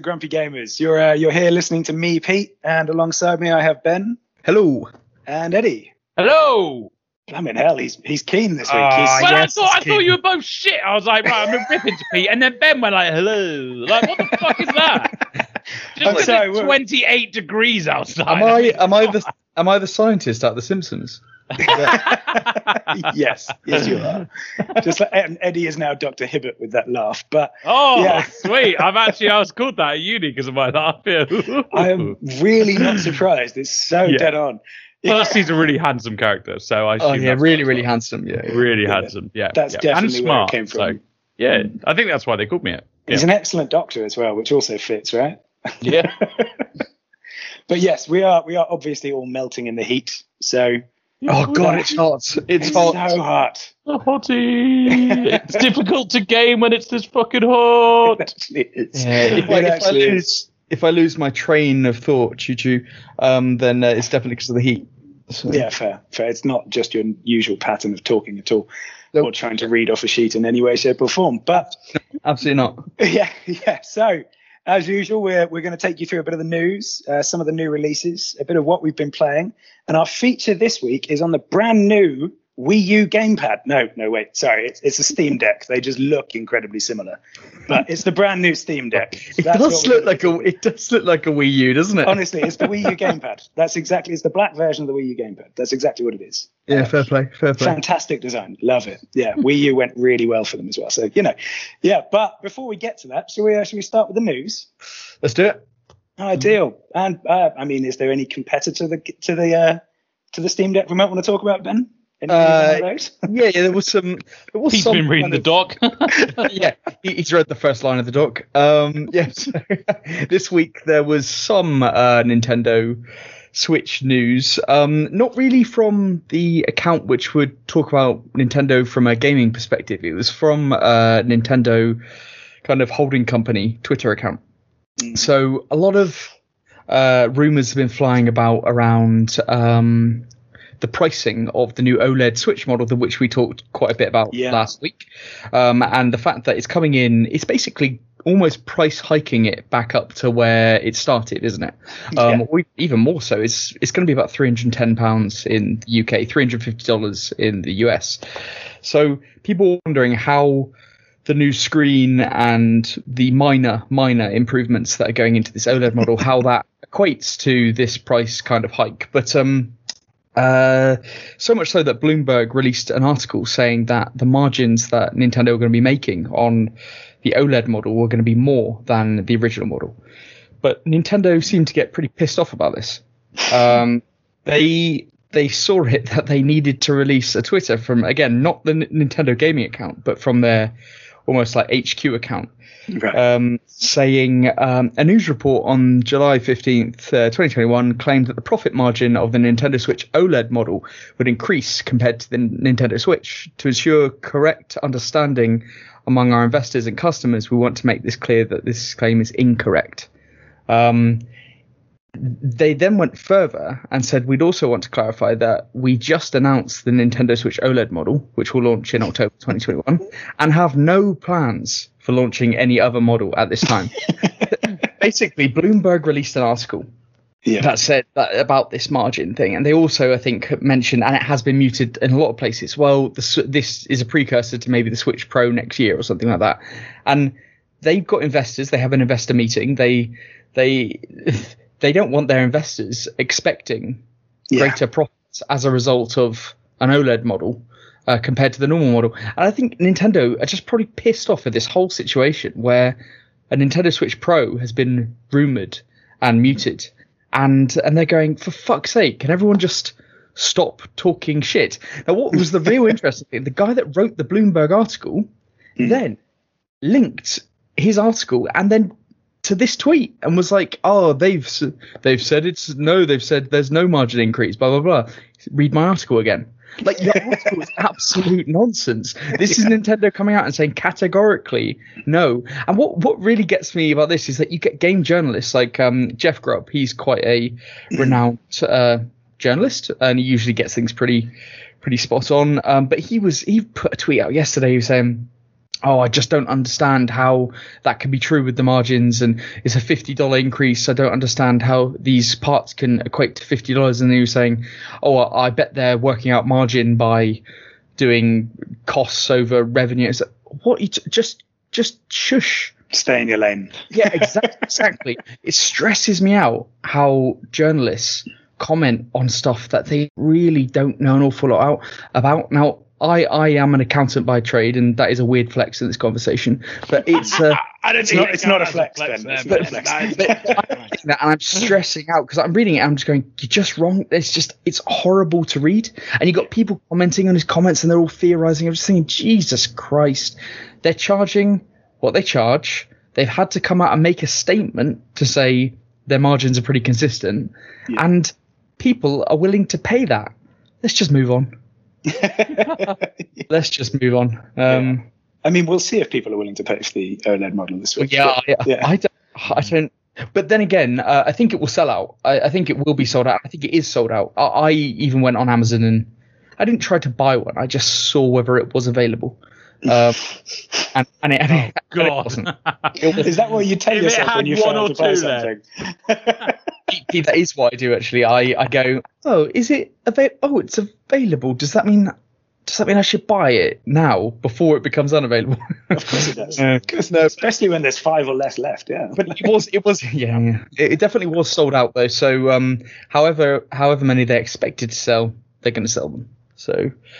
welcome to Grumpy Gamers. You're uh, you're here listening to me, Pete, and alongside me I have Ben Hello. and Eddie. Hello. I mean, hell, he's he's keen this week. Ah, He's- Well, yes, I thought I it's thought you were both shit. I was like, right, I'm gonna rip into Pete, and then Ben went like, hello. Like, what the fuck is that? Just I'm 'cause sorry, it's we're- 28 degrees outside. Am I am I the am I the scientist at The Simpsons? yes, yes, you are. Just like and Eddie is now Doctor Hibbert with that laugh. But Oh, Yeah. sweet. I've actually I was called that at uni because of my laugh. Yeah. I am really not surprised. It's so Yeah. dead on. Plus, he's a really handsome character, so I. Oh yeah, really, really well. handsome. Yeah. yeah. Really Yeah. handsome. Yeah. That's yeah. definitely and where it smart. came from. So, yeah, I think that's why they called me it. He's an excellent doctor as well, which also fits, right? Yeah. But yes, we are we are obviously all melting in the heat. So Oh god, it's hot. It's it's hot. so hot. A hottie. it's difficult to game when it's this fucking It hot. actually is. Yeah, if, I, It if I actually is. lose if I lose my train of thought, choo choo, um, then uh, it's definitely because of the heat. So, Yeah, fair, fair. It's not just your usual pattern of talking at all, Nope. or trying to read off a sheet in any way, shape, or form. But absolutely not. yeah, yeah. So as usual, we're we're going to take you through a bit of the news, uh, some of the new releases, a bit of what we've been playing, and our feature this week is on the brand new Wii U gamepad. No, no, wait, sorry, it's it's a Steam Deck. They just look incredibly similar, but it's the brand new Steam Deck. It That's does look like a it does look like a Wii U, doesn't it? Honestly, it's the Wii U gamepad. That's exactly it's the black version of the Wii U gamepad. That's exactly what it is. yeah, fair play, fair play. Fantastic design. Love it. Yeah, Wii U went really well for them as well. So, you know, yeah. But before we get to that, should we, uh, shall we start with the news? Let's do it. Ideal. And uh, I mean, is there any competitor to the to the uh, to the Steam Deck we might want to talk about, Ben? Any, Uh, any of those? Yeah, yeah. There was some. There was He's some been reading kind the doc. yeah, he, he's read the first line of the doc. Um, yes, this week there was some uh, Nintendo Switch news. Um, not really from the account which would talk about Nintendo from a gaming perspective. It was from uh, Nintendo kind of holding company Twitter account. Mm. So a lot of uh, rumors have been flying about around. Um, the pricing of the new OLED Switch model, the which we talked quite a bit about Yeah. last week, um, and the fact that it's coming in, it's basically almost price hiking it back up to where it started, isn't it? Um, Yeah. or even more so. It's it's going to be about 310 pounds in the UK, 350 dollars in the US. So people are wondering how the new screen and the minor minor improvements that are going into this OLED model, how that equates to this price kind of hike. But um, uh, so much so that Bloomberg released an article saying that the margins that Nintendo were going to be making on the OLED model were going to be more than the original model. But Nintendo seemed to get pretty pissed off about this. Um, they they saw it that they needed to release a Twitter from again not the Nintendo gaming account, but from their almost like HQ account um, saying um, a news report on July 15th, uh, 2021 claimed that the profit margin of the Nintendo Switch OLED model would increase compared to the Nintendo Switch. To ensure correct understanding among our investors and customers, we want to make this clear that this claim is incorrect. Um, they then went further and said we'd also want to clarify that we just announced the Nintendo Switch OLED model, which will launch in October 2021, and have no plans for launching any other model at this time. Basically, Bloomberg released an article yeah. that said that about this margin thing, and they also, I think, mentioned, and it has been muted in a lot of places. Well, the, this is a precursor to maybe the Switch Pro next year or something like that, and they've got investors. They have an investor meeting. They they they don't want their investors expecting yeah. greater profits as a result of an OLED model uh, compared to the normal model. And I think Nintendo are just probably pissed off at this whole situation where a Nintendo Switch Pro has been rumored and muted, and and they're going for fuck's sake, can everyone just stop talking shit? Now, what was the real interesting thing? The guy that wrote the Bloomberg article Hmm. then linked his article and then to this tweet and was like, "Oh, they've they've said it's no, they've said there's no margin increase." Blah blah blah. Read my article again. Like the article is absolute nonsense. This is Nintendo coming out and saying categorically no. And what what really gets me about this is that you get game journalists like um, Jeff Grubb. He's quite a renowned uh, journalist, and he usually gets things pretty pretty spot on. Um, but he was he put a tweet out yesterday saying oh, I just don't understand how that can be true with the margins, and it's a fifty dollar increase. I don't understand how these parts can equate to fifty dollars. And then you're saying, oh, I bet they're working out margin by doing costs over revenue. It's like, what? You t- just just shush. Stay in your lane. Yeah, exactly. exactly. It stresses me out how journalists comment on stuff that they really don't know an awful lot out about. Now, I, I am an accountant by trade, and that is a weird flex in this conversation. But it's uh, I don't It's not- it's not a flex, there, It's but flex. But- and I'm stressing out because I'm reading it. I'm just going, you're just wrong. It's just, it's horrible to read. And you got people commenting on his comments, and they're all theorizing. I'm just thinking, Jesus Christ, they're charging what they charge. They've had to come out and make a statement to say their margins are pretty consistent, and people are willing to pay that. Let's just move on. Let's just move on. Um, I mean, we'll see if people are willing to pay for the OLED model this week. Yeah, yeah. Yeah. I don't. I don't. But then again, uh, I think it will sell out. I, I think it will be sold out. I think it is sold out. I, I even went on Amazon and I didn't try to buy one. I just saw whether it was available. Um, and, and, it, and, it, and it wasn't. It was, Is that what you tell If yourself had when you one fail or to buy two there. something? that is what I do actually. I, I go, oh, is it available? Oh, it's available. Does that mean? Does that mean I should buy it now before it becomes unavailable? of course it does. Yeah. No, especially when there's five or less left. Yeah. but it was it was yeah, yeah. It, it definitely was sold out though so um however however many they expected to sell they're going to sell them so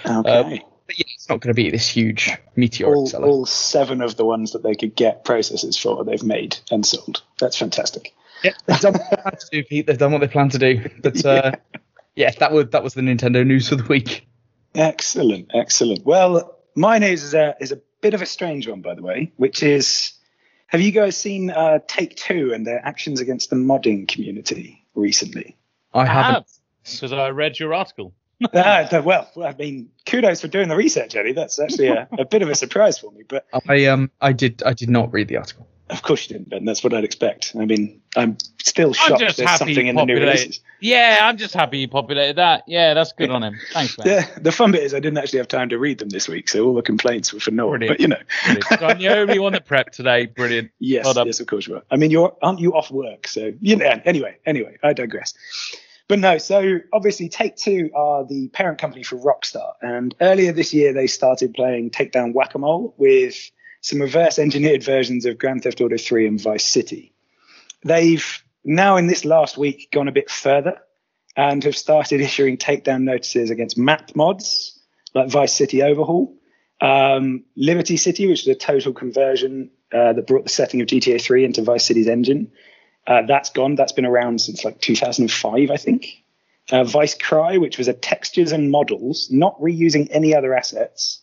okay. but yeah it's not going to be this huge meteoric all, seller all seven of the ones that they could get processes for, they've made and sold. That's fantastic. yeah, they've done what they plan to do Pete they've done what they plan to do but uh yeah that was that was the Nintendo news for the week Excellent, excellent. Well, my news is a is a bit of a strange one, by the way, which is have you guys seen uh, Take Two and their actions against the modding community recently? I I haven't have because I read your article. the- well, I mean, kudos for doing the research, Eddie. That's actually a, a bit of a surprise for me. But I um I did I did not read the article of course you didn't, Ben. That's what I'd expect. I mean, I'm still shocked I'm just there's happy something in the new releases. Yeah, I'm just happy you populated that. Yeah, that's good on him. Thanks, man. The, the fun bit is I didn't actually have time to read them this week, so all the complaints were for naught. Brilliant. But you know, So I'm the only one that prepped today. Brilliant. Yes, Well yes, of course you are. I mean, you're aren't you off work? So you know. Anyway, anyway, I digress. But no, so obviously Take Two are the parent company for Rockstar, and earlier this year they started playing Takedown Whack a Mole with some reverse engineered versions of Grand Theft Auto 3 and Vice City. They've now in this last week gone a bit further and have started issuing takedown notices against map mods like Vice City Overhaul, um, Liberty City, which is a total conversion uh, that brought the setting of GTA 3 into Vice City's engine. Uh, that's gone. That's been around since like 2005, I think. Uh, Vice Cry, which was a textures and models, not reusing any other assets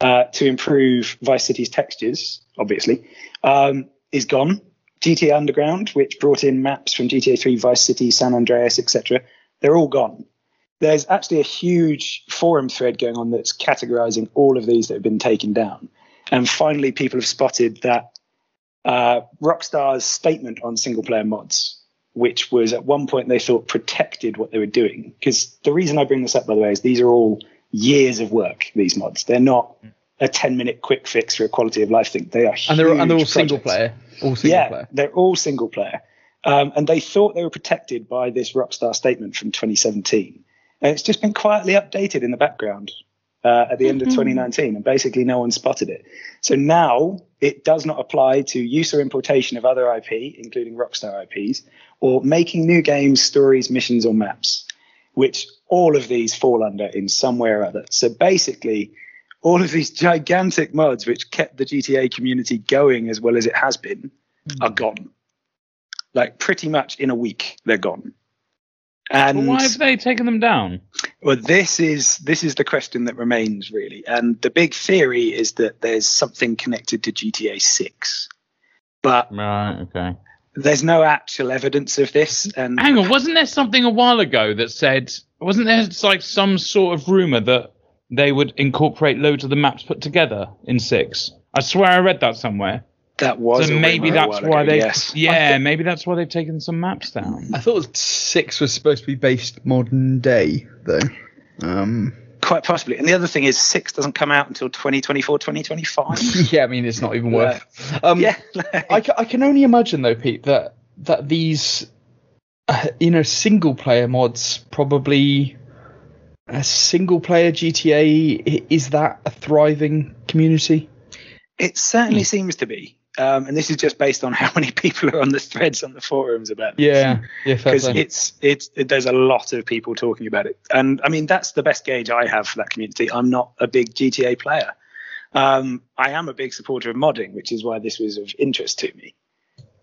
uh, to improve Vice City's textures, obviously, um, is gone. GTA Underground, which brought in maps from GTA 3, Vice City, San Andreas, etc., they're all gone. There's actually a huge forum thread going on that's categorizing all of these that have been taken down. And finally, people have spotted that uh, Rockstar's statement on single player mods, which was at one point they thought protected what they were doing. Because the reason I bring this up, by the way, is these are all years of work, these mods. They're not a 10 minute quick fix for a quality of life thing. They are and they're and they're all single player all single yeah, player they're all single player. Um, and they thought they were protected by this Rockstar statement from 2017. And it's just been quietly updated in the background uh, at the end of 2019, and basically no one spotted it. So now it does not apply to use or importation of other IP, including Rockstar IPs, or making new games, stories, missions, or maps, which all of these fall under in some way or other. So basically, all of these gigantic mods which kept the GTA community going as well as it has been hmm. are gone. Like pretty much in a week, they're gone. And why have they taken them down? well, this is this is the question that remains really. And the big theory is that there's something connected to GTA 6, but Right. Okay. There's no actual evidence of this. And Hang on. Wasn't there something a while ago that said? Wasn't there like some sort of rumor that they would incorporate loads of the maps put together in six? I swear I read that somewhere. that was so a maybe rumor a that's while why ago, they. Yes. Yeah, maybe that's why they've taken some maps down. I thought six was supposed to be based modern day though um quite possibly. And the other thing is, six doesn't come out until 2024, 2025. yeah, I mean it's not even worth. Um, yeah, I, I can only imagine though, Pete, that that these uh, you know single player mods probably a single player GTA is that a thriving community? it certainly seems to be. Um, and this is just based on how many people are on the threads on the forums about this. Yeah, yeah, because it's it's it, there's a lot of people talking about it, and I mean that's the best gauge I have for that community. I'm not a big GTA player. Um, I am a big supporter of modding, which is why this was of interest to me.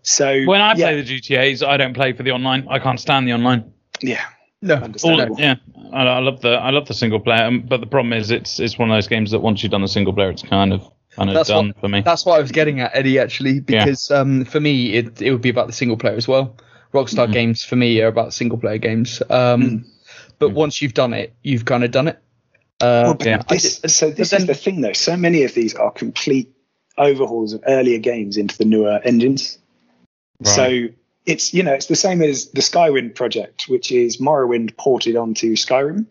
So When I yeah, play the GTA's, I don't play for the online. I can't stand the online. yeah, no, All, yeah, I, I love the I love the single player, um, but the problem is it's it's one of those games that once you've done the single player, it's kind of kind of That's done what- for me. That's what I was getting at, Eddie. Actually, because um, for me, it it would be about the single player as well. Rockstar Mm-hmm. games for me are about single player games. Um, Mm. But once you've done it, you've kind of done it. Uh, Well, yeah. this, so this but is the thing, though. So many of these are complete overhauls of earlier games into the newer engines. Right. So it's you know it's the same as the Skywind project, which is Morrowind ported onto Skyrim.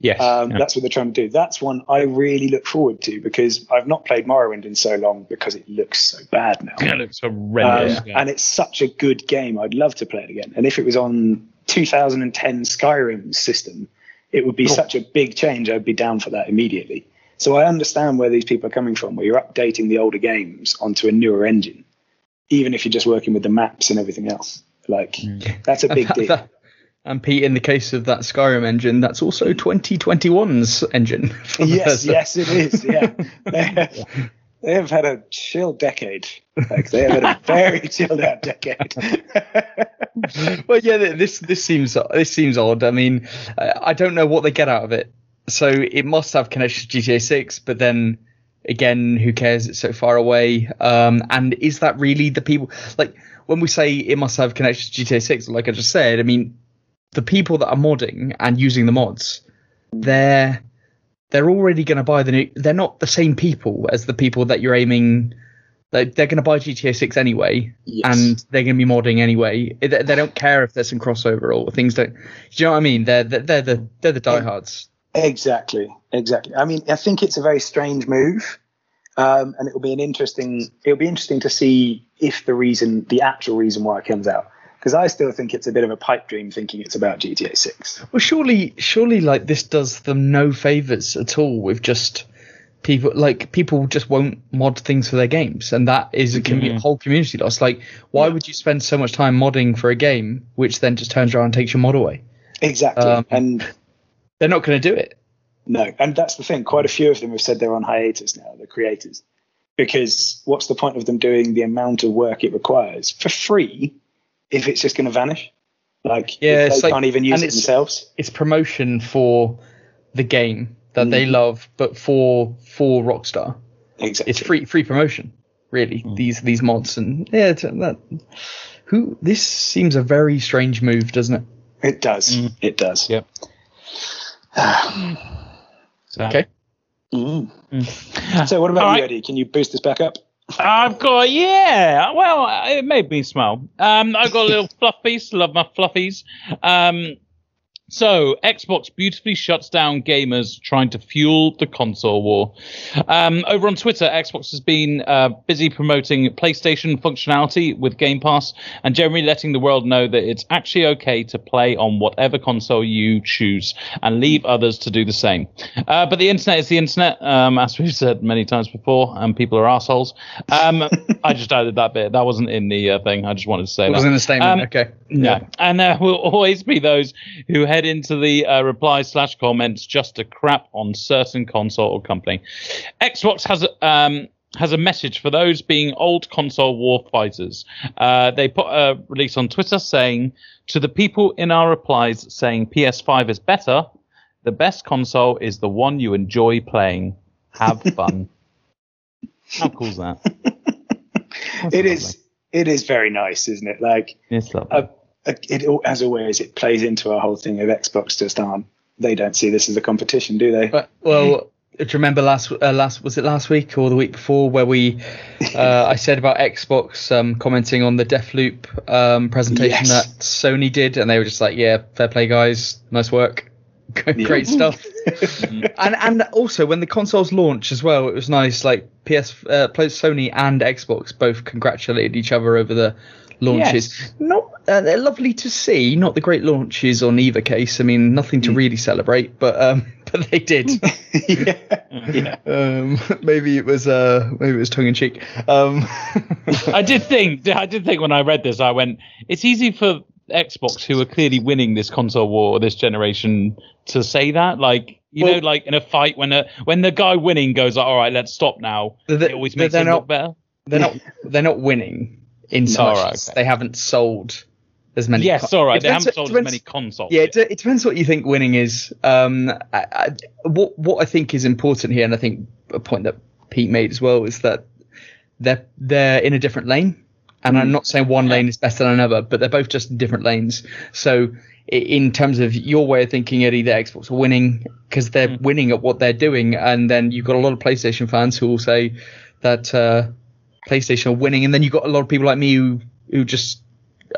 Yes. Um, Yeah. That's what they're trying to do. That's one I really look forward to because I've not played Morrowind in so long because it looks so bad now. it looks Um, horrendous. yeah. And it's such a good game. I'd love to play it again. And if it was on 2010 Skyrim system, it would be such a big change. I'd be down for that immediately. So I understand where these people are coming from, where you're updating the older games onto a newer engine, even if you're just working with the maps and everything else. Like that's a big deal. That- and Pete, in the case of that Skyrim engine, that's also 2021's engine. yes, Bethesda. yes, it is. Yeah, they have, they have had a chill decade. Like they have had a very chilled out decade. well, yeah, this this seems this seems odd. I mean, I I don't know what they get out of it. So it must have connection to GTA 6, but then again, who cares? It's so far away. Um, and is that really the people? Like when we say it must have connection to GTA 6, like I just said, I mean, the people that are modding and using the mods, they're they're already going to buy the new. They're not the same people as the people that you're aiming. They, they're going to buy GTA 6 anyway, Yes. and they're going to be modding anyway. They, they don't care if there's some crossover or things don't. Do you know what I mean? They're they're, they're the they're the diehards. Exactly, exactly. I mean, I think it's a very strange move, um, and it'll be an interesting. It'll be interesting to see if the reason, the actual reason why it comes out, because I still think it's a bit of a pipe dream thinking it's about GTA Six. Well, surely surely like this does them no favors at all with just people like people just won't mod things for their games, and that is a commu- Mhm. whole community loss. Like, why Yeah. would you spend so much time modding for a game which then just turns around and takes your mod away? Exactly, Um, and They're not going to do it. no, and that's the thing. Quite a few of them have said they're on hiatus now. The creators, because what's the point of them doing the amount of work it requires for free if it's just going to vanish? Like, Yeah, they like- can't even use and it it's- themselves. It's promotion for the game that they Mhm. love, but for for Rockstar. Exactly. it's free free promotion really these these mods and yeah it's, that who this seems a very strange move doesn't it It does. Mm. It does. Yep. So- okay Mm. So, what about All you. Eddie? Can you boost this back up? I've got yeah. Well, it made me smile. Um, I've got a little fluffies. Love my fluffies. Um, so Xbox beautifully shuts down gamers trying to fuel the console war. Um, over on Twitter, Xbox has been uh, busy promoting PlayStation functionality with Game Pass and generally letting the world know that it's actually okay to play on whatever console you choose and leave others to do the same. Uh, but the internet is the internet, um, as we've said many times before, and people are assholes. Um, I just added that bit. That wasn't in the uh, thing. I just wanted to say it that. was in the statement Um, okay No, and there will always be those who head into the uh, replies slash comments just to crap on certain console or company. Xbox has um has a message for those being old console war fighters. Uh, they put a release on Twitter saying to the people in our replies saying PS5 is better. The best console is the one you enjoy playing. Have fun. How cool is that? That's It lovely. is. It is very nice, isn't it? Like, It's lovely. uh, it as always, it plays into our whole thing of Xbox just aren't. They don't see this as a competition, do they? but, well do you remember last uh, last was it last week or the week before where we uh, I said about Xbox um, commenting on the Deathloop um, presentation Yes. that Sony did and they were just like yeah fair play guys nice work Great stuff. and and also when the consoles launched as well, it was nice. Like PS, uh, Sony and Xbox both congratulated each other over the launches. Yes. Not uh, they're lovely to see. Not the great launches on either case. I mean, nothing to really celebrate, but um, but they did. yeah. yeah. um, maybe it was uh, maybe it was tongue in cheek. Um, I did think I did think when I read this, I went, it's easy for Xbox, who are clearly winning this console war this generation, to say that. Like you Well- know, like in a fight when a when the guy winning goes, all right, let's stop now. They're- it always makes they're not- look better. they're not they're not winning in so much right, okay. they haven't sold as many. Yes, co- all right. They haven't sold as many consoles. Yeah, it, de- it depends what you think winning is. Um, I, I, what what I think is important here, and I think a point that Pete made as well, is that they're they're in a different lane, and I'm not saying one lane is better than another, but they're both just in different lanes. So in terms of your way of thinking, Eddie, the Xbox are winning because they're winning at what they're doing, and then you've got a lot of PlayStation fans who will say that uh, PlayStation are winning, and then you've got a lot of people like me who who just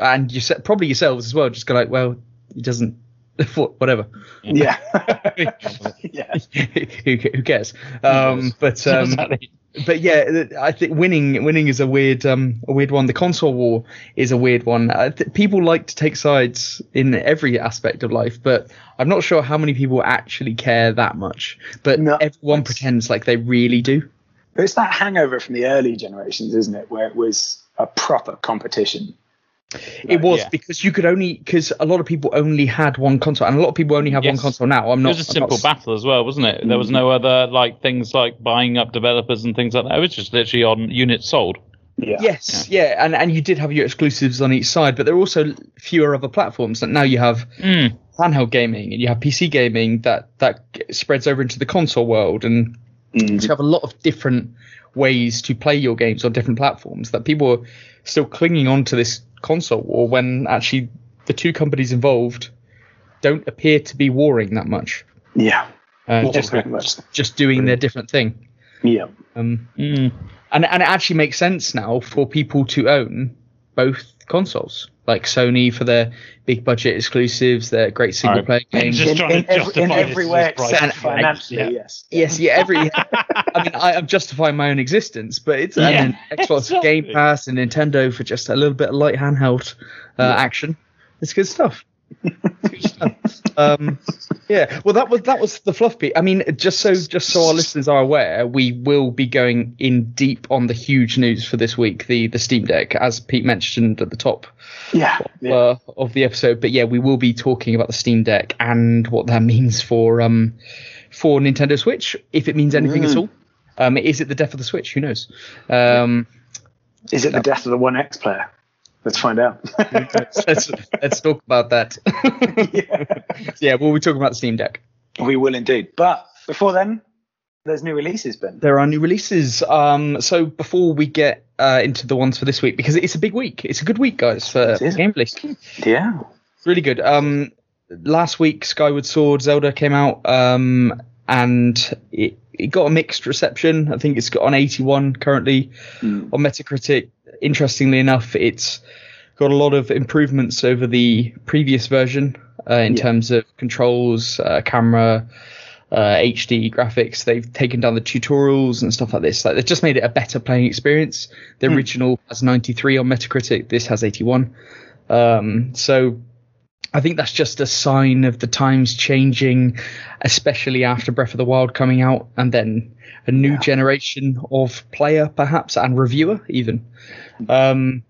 and you probably yourselves as well, just go like, well, it doesn't. Whatever. Yeah. yeah. who, who cares? Um, but um, Exactly. but yeah, I think winning winning is a weird um, a weird one. The console war is a weird one. I th- people like to take sides in every aspect of life, but I'm not sure how many people actually care that much. But No. everyone pretends like they really do. But it's that hangover from the early generations, isn't it? Where it was a proper competition. It was yeah. because you could only because a lot of people only had one console, and a lot of people only have one console now. I'm not. It was a I'm not simple s- battle as well, wasn't it? There was no other like things like buying up developers and things like that. It was just literally on units sold. Yeah. Yes, yeah. and and you did have your exclusives on each side, but there are also fewer other platforms. Like now you have Mm. handheld gaming and you have PC gaming that that spreads over into the console world, and Mm. you have a lot of different ways to play your games on different platforms. That people are still clinging on to this console war when actually the two companies involved don't appear to be warring that much. Yeah. Uh, Yeah, just much. just doing their different thing. Yeah. Um, Mm. and and it actually makes sense now for people to own both consoles, like Sony for their big budget exclusives, their great single player Alright. games. Just In, trying to in, every, in justify this every way price. except financially, yeah. yes. Yes, yeah, every. I mean, I, I'm justifying my own existence, but it's and then Yeah, Xbox exactly. Game Pass and Nintendo for just a little bit of light handheld uh, action. It's good stuff. Um, yeah, well, that was that was the fluff bit. I mean, just so just so our listeners are aware, we will be going in deep on the huge news for this week, the the Steam Deck, as Pete mentioned at the top Yeah. yeah. uh, of the episode. But yeah, we will be talking about the Steam Deck and what that means for um for Nintendo Switch, if it means anything at Mm. all. Um, is it the death of the Switch? Who knows? Um, Is it the death of the OneXPlayer? Let's find out. let's let's talk about that. yeah, we'll be talking about the Steam Deck. we will indeed. But before then, there's new releases, Ben. There are new releases. Um, so before we get uh, into the ones for this week, because it's a big week, it's a good week, guys, for game release. Yeah. really good. Um, last week, Skyward Sword Zelda came out, um, and it, it got a mixed reception. I think it's got on 81 currently Mm. on Metacritic. Interestingly enough, it's got a lot of improvements over the previous version uh, in Yeah. terms of controls, uh, camera. Uh, HD graphics. They've taken down the tutorials and stuff like this. Like they've just made it a better playing experience. The Hmm. original has 93 on Metacritic. This has 81. Um, so I think that's just a sign of the times changing, especially after Breath of the Wild coming out, and then a new Yeah. generation of player, perhaps, and reviewer even. Um,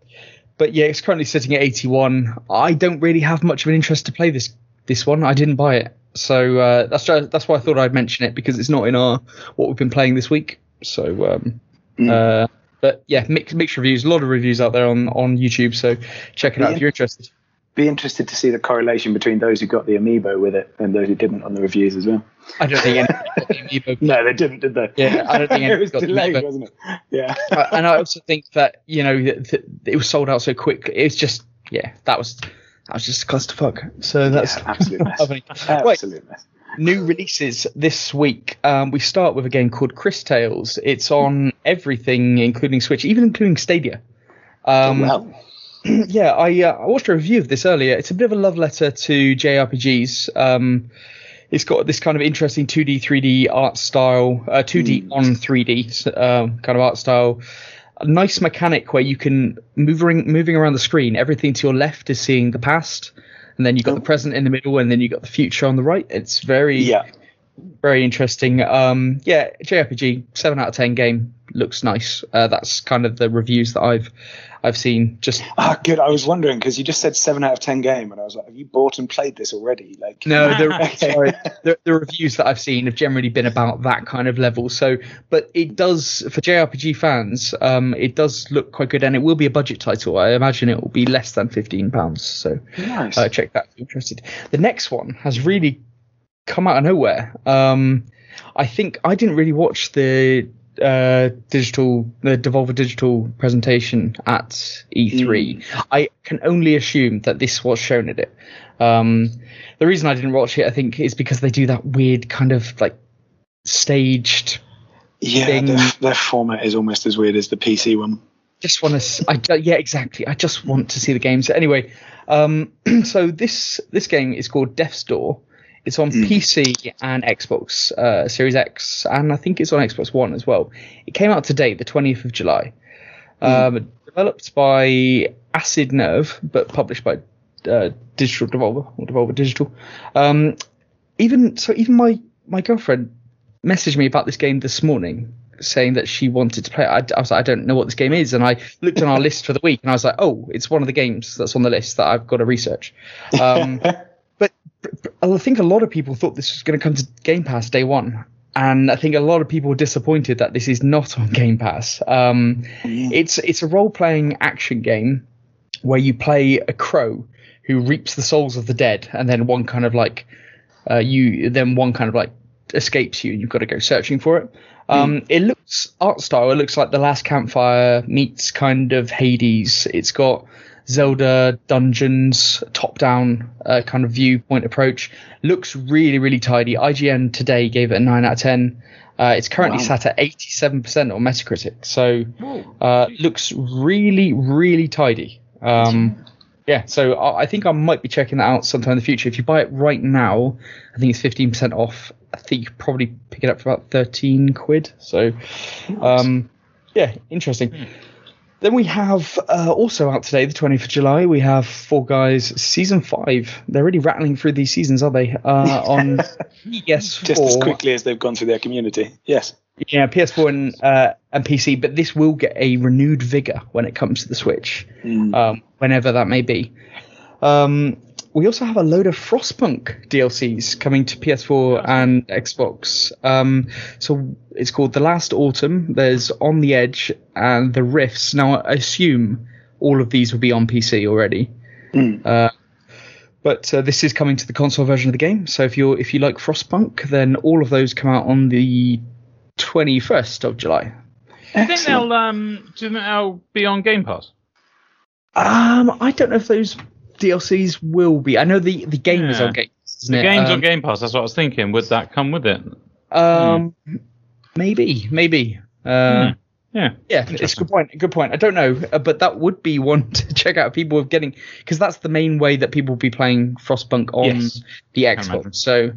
but yeah, it's currently sitting at 81. I don't really have much of an interest to play this this one. I didn't buy it, so uh, that's that's why I thought I'd mention it because it's not in our what we've been playing this week. So. Um, Mm. uh, but yeah, mixed mixed reviews. A lot of reviews out there on, on YouTube, so check it out if you're interested. Be interested to see the correlation between those who got the amiibo with it and those who didn't on the reviews as well. I don't think anyone got the amiibo. No, they didn't, did they? Yeah, I don't think it was anyone got the amiibo. wasn't it? Yeah. And I also think that you know it was sold out so quick. It's just yeah, that was that was just a clusterfuck. So that's Yeah, absolute mess. Absolute mess. new releases this week. Um, we start with a game called Cris Tales. It's on everything, including Switch, even including Stadia. Um, well, yeah, I uh, I watched a review of this earlier. It's a bit of a love letter to JRPGs. Um, it's got this kind of interesting 2D, 3D art style, uh, 2D Mm. on 3D um, kind of art style. A nice mechanic where you can moving moving around the screen. Everything to your left is seeing the past, and then you got Oh. the present in the middle, and then you got the future on the right. It's very Yeah. Very interesting. Um, yeah, JRPG, seven out of ten game looks nice. Uh, that's kind of the reviews that I've I've seen. Just Ah, good. I was wondering because you just said seven out of ten game, and I was like, have you bought and played this already? Like, no, the, sorry, the, the reviews that I've seen have generally been about that kind of level. So, but it does for JRPG fans, um, it does look quite good, and it will be a budget title. I imagine it will be less than fifteen pounds. So, nice. uh, check that if you're interested. The next one has really come out of nowhere. Um, I think I didn't really watch the uh, digital, the Devolver Digital presentation at E3. I can only assume that this was shown at it. Um, the reason I didn't watch it, I think, is because they do that weird kind of like staged. yeah, thing. their, their format is almost as weird as the PC one. Just want to, I yeah, exactly. I just want to see the games. Anyway, um, so this this game is called Death's Door. It's on Mm. PC and Xbox uh, Series X, and I think it's on Xbox One as well. It came out today, the 20th of July. Um, developed by Acid Nerve, but published by uh, Digital Devolver or Devolver Digital. Um, even so, even my my girlfriend messaged me about this game this morning, saying that she wanted to play. it. I, I was like, I don't know what this game is, and I looked on our list for the week, and I was like, oh, it's one of the games that's on the list that I've got to research. Um, I think a lot of people thought this was going to come to Game Pass day one. And I think a lot of people were disappointed that this is not on Game Pass. Um, it's it's a role playing action game where you play a crow who reaps the souls of the dead, and then one kind of like uh, you then one kind of like escapes you, and you've got to go searching for it. Um, It looks art style. It looks like the Last Campfire meets kind of Hades. It's got Zelda dungeons, top down uh, kind of viewpoint approach. Looks really really tidy. IGN today gave it a nine out of ten. Uh, it's currently Wow. sat at 87% on Metacritic, so uh, looks really, really tidy. Um, yeah, so I, I think I might be checking that out sometime in the future. If you buy it right now, I think it's 15% off. I think you could probably pick it up for about 13 quid. So, um, yeah, interesting. Then we have uh, also out today, the 20th of July, we have Fall Guys Season 5. They're really rattling through these seasons, are they? Uh, on PS4. Just as quickly as they've gone through their community. Yes. Yeah, PS4 and uh, and PC, but this will get a renewed vigor when it comes to the Switch, um, whenever that may be. Um, we also have a load of Frostpunk DLCs coming to PS4 and Xbox. Um, so it's called The Last Autumn. There's On the Edge and The Rifts. Now I assume all of these will be on PC already. Uh, but uh, this is coming to the console version of the game. So if you're if you like Frostpunk, then all of those come out on the 21st of July. Do you think they'll um? Do you think they'll be on Game Pass? Um, I don't know if those DLCs will be. I know the the game is on Game, Pass, isn't The it? game's um, on Game Pass. That's what I was thinking. Would that come with it? Um, maybe, maybe. Uh, Yeah. Yeah, it's a good point. Good point. I don't know, uh, but that would be one to check out. People of getting because that's the main way that people will be playing Frostpunk on Yes. the. Xbox. So,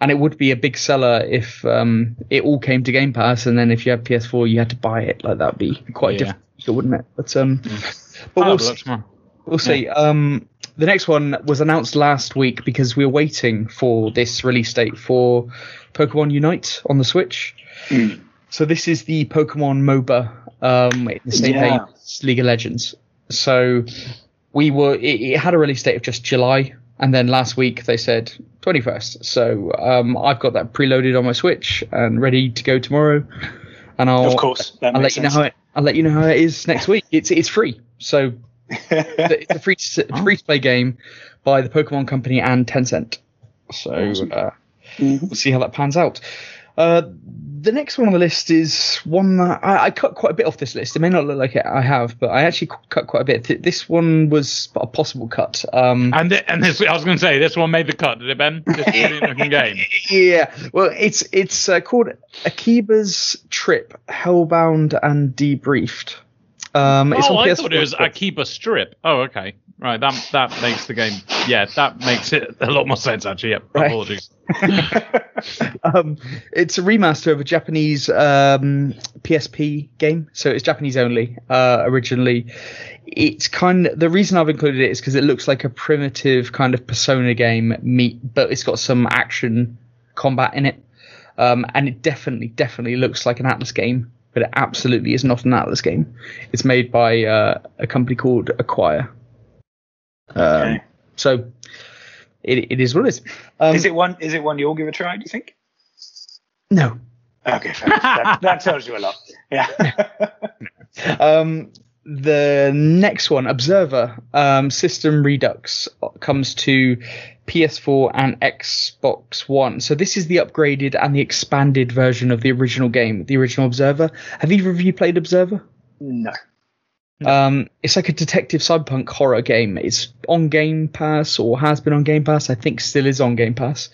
and it would be a big seller if um, it all came to Game Pass, and then if you had PS4, you had to buy it. Like that'd be quite Yeah. difficult, wouldn't it? But um, but we'll see. We'll see. Um, the next one was announced last week because we were waiting for this release date for Pokemon Unite on the Switch. So this is the Pokemon MOBA um, in the same Yeah. League of Legends. So we were. It, it had a release date of just July, and then last week they said 21st. So um, I've got that preloaded on my Switch and ready to go tomorrow. And I'll Of course, I'll let you know how it. I'll let you know how it is next week. It's it's free. So it's a free to, free to play game by the Pokemon Company and Tencent. So uh, we'll see how that pans out. Uh, the next one on the list is one that I, I cut quite a bit off this list. It may not look like it, I have, but I actually cut quite a bit. Th- This one was a possible cut. Um, And th- and this, I was going to say this one made the cut, did it, Ben? This brilliant looking game. yeah, well, it's it's uh, called Akiba's Trip: Hellbound and Debriefed. Um, it's oh, on I PS4. thought it was Akiba Strip. Oh, okay. Right, that that makes the game. Yeah, that makes it a lot more sense actually. Yeah, Right. apologies. um, it's a remaster of a Japanese um, PSP game, so it's Japanese only uh, originally. It's kind of the reason I've included it is because it looks like a primitive kind of Persona game, meet, but it's got some action combat in it, um, and it definitely, definitely looks like an Atlus game, but it absolutely is not an Atlus game. It's made by uh, a company called Acquire. Um, Okay. So it, it is what it is. Um, is it one? Is it one you'll give a try? Do you think? no. Okay, fair that, that tells you a lot. Yeah. Um, the next one, Observer, um, System Redux, comes to PS4 and Xbox One. So this is the upgraded and the expanded version of the original game, the original Observer. Have either of you played Observer? no. Um, it's like a detective cyberpunk horror game. It's on Game Pass or has been on Game Pass. I think still is on Game Pass.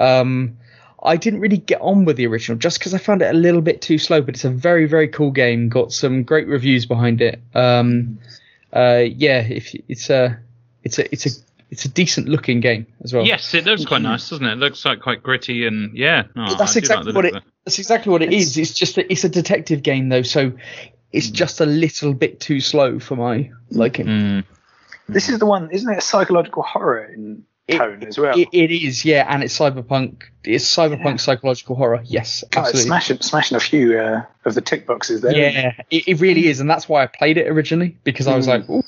Um, I didn't really get on with the original just because I found it a little bit too slow, but it's a very, very cool game. Got some great reviews behind it. Um, uh, yeah, if it's a, it's a, it's a, it's a decent looking game as well. Yes, it looks quite nice, doesn't it? It looks like quite gritty and yeah. No, that's I exactly like what it. That's exactly what it is. It's just a, it's a detective game though, so it's just a little bit too slow for my liking. Mm. This is the one, isn't it? A psychological horror in It- tone as well. It, it is, yeah, and it's cyberpunk. It's cyberpunk psychological horror. Yes, God, absolutely. smashing, smashing a few uh, of the tick boxes there. Yeah, it, it really is, and that's why I played it originally because I was Mm. like, Ooh,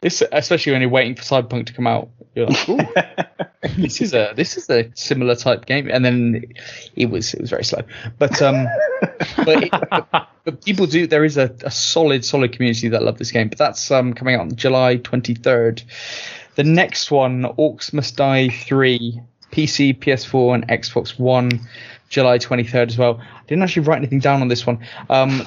this, especially when you're waiting for Cyberpunk to come out, you're like, Ooh, this is a this is a similar type game, and then it was it was very slow, but um, but, it, but, but people do. There is a, a solid solid community that love this game, but that's um coming out on July 23rd. The next one, Orcs Must Die 3, PC, PS4, and Xbox One, July 23rd as well. I didn't actually write anything down on this one. Um,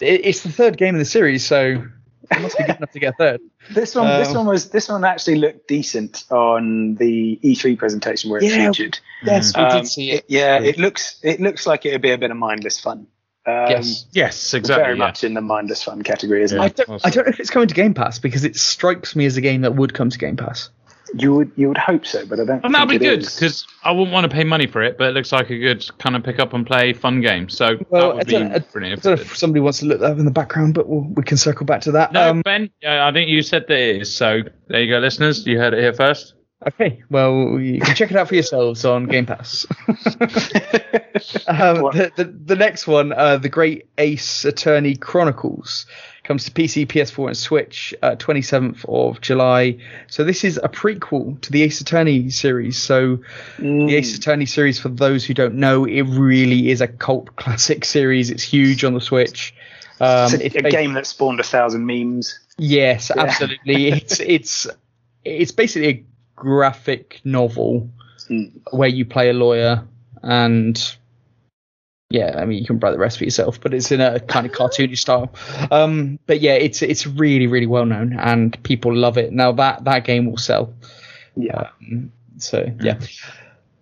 it, it's the third game in the series, so it must be good enough to get third. This one, this Um, one was, this one actually looked decent on the E3 presentation where it Yeah, featured. Yes, we Um, did see it. Yeah, it looks, it looks like it'd be a bit of mindless fun. Um, yes. Yes, exactly. very yeah. much in the mindless fun category, isn't Yeah. I it? don't, I don't know if it's coming to Game Pass because it strikes me as a game that would come to Game Pass. You would, you would hope so, but I don't. And that'd be it good because I wouldn't want to pay money for it, but it looks like a good kind of pick up and play fun game. So Well, that would be don't, I, I brilliant. don't know if somebody wants to look that up in the background, but we'll, we can circle back to that. No, Um, Ben, I think you said that it is. So there you go, listeners. You heard it here first. Okay, well, you can check it out for yourselves on Game Pass. um, the, the, the next one, uh, The Great Ace Attorney Chronicles, comes to PC, PS4, and Switch uh, 27th of July. So this is a prequel to the Ace Attorney series. So the Ace Attorney series, for those who don't know, it really is a cult classic series. It's huge on the Switch. Um, it's a, a ba- game that spawned a thousand memes. Yes, absolutely. it's it's it's basically a graphic novel Mm. where you play a lawyer and yeah, I mean you can write the rest for yourself, but it's in a kind of cartoony style. Um, but yeah, it's it's really really well known and people love it. Now that that game will sell. Yeah. Um, so yeah.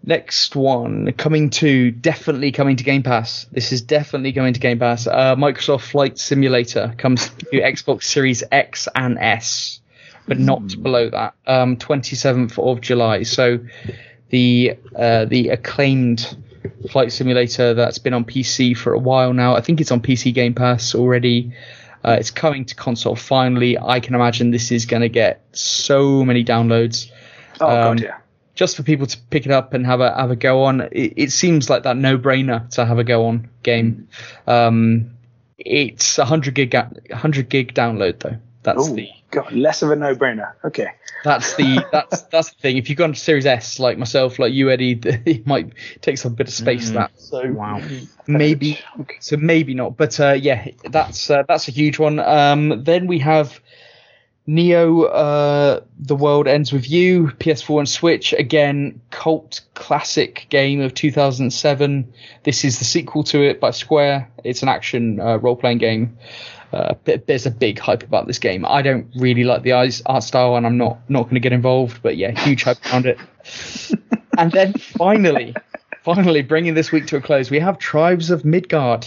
Next one coming to definitely coming to Game Pass. This is definitely coming to Game Pass. Uh, Microsoft Flight Simulator comes to Xbox Series X and S, but not below that. Um, 27th of July. So the uh, the acclaimed flight simulator that's been on PC for a while now. I think it's on PC Game Pass already. Uh, it's coming to console finally. I can imagine this is going to get so many downloads Oh Um, god, yeah. just for people to pick it up and have a have a go on. It, it seems like that no brainer to have a go on game. Um, it's a hundred gig hundred gig download though. That's Oh the god, less of a no-brainer. Okay. that's the that's that's the thing. If you've gone to Series S like myself, like you Eddie, it might take some bit of space. Mm. That so Wow. maybe Okay. so maybe not. But uh, yeah, that's uh, that's a huge one. Um, then we have Neo, uh, The World Ends With You, PS4 and Switch. Again, cult classic game of 2007. This is the sequel to it by Square. It's an action uh, role playing game. Uh, there's a big hype about this game. I don't really like the eyes- art style, and I'm not not going to get involved. But yeah, huge hype around it. and then finally, finally bringing this week to a close, we have Tribes of Midgard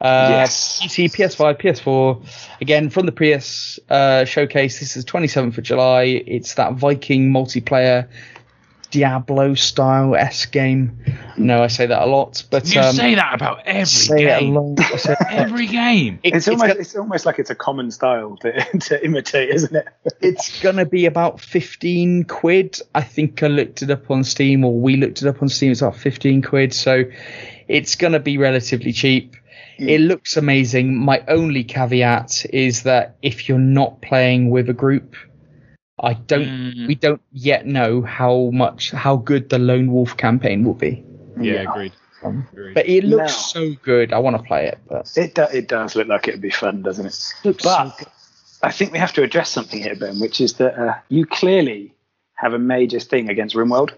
Uh, Yes. PC, PS5, PS4. Again, from the PS uh, showcase, this is 27th of July. It's that Viking multiplayer Diablo style S game. No, I say that a lot, but You um, say that about every say it a game. lot. I say it a lot. Every game. It- It's, it's almost got- it's almost like it's a common style to, to imitate, isn't it? it's gonna be about 15 quid i think i looked it up on steam or we looked it up on steam it's about 15 quid so it's gonna be relatively cheap it looks amazing my only caveat is that if you're not playing with a group i don't Mm. we don't yet know how much how good the lone wolf campaign will be Yeah, Yeah. agreed. Um, agreed. but it looks No. so good i want to play it but It do, it does look like it would be fun, doesn't it? looks But so good. I think we have to address something here, Ben, which is that uh, you clearly have a major thing against RimWorld.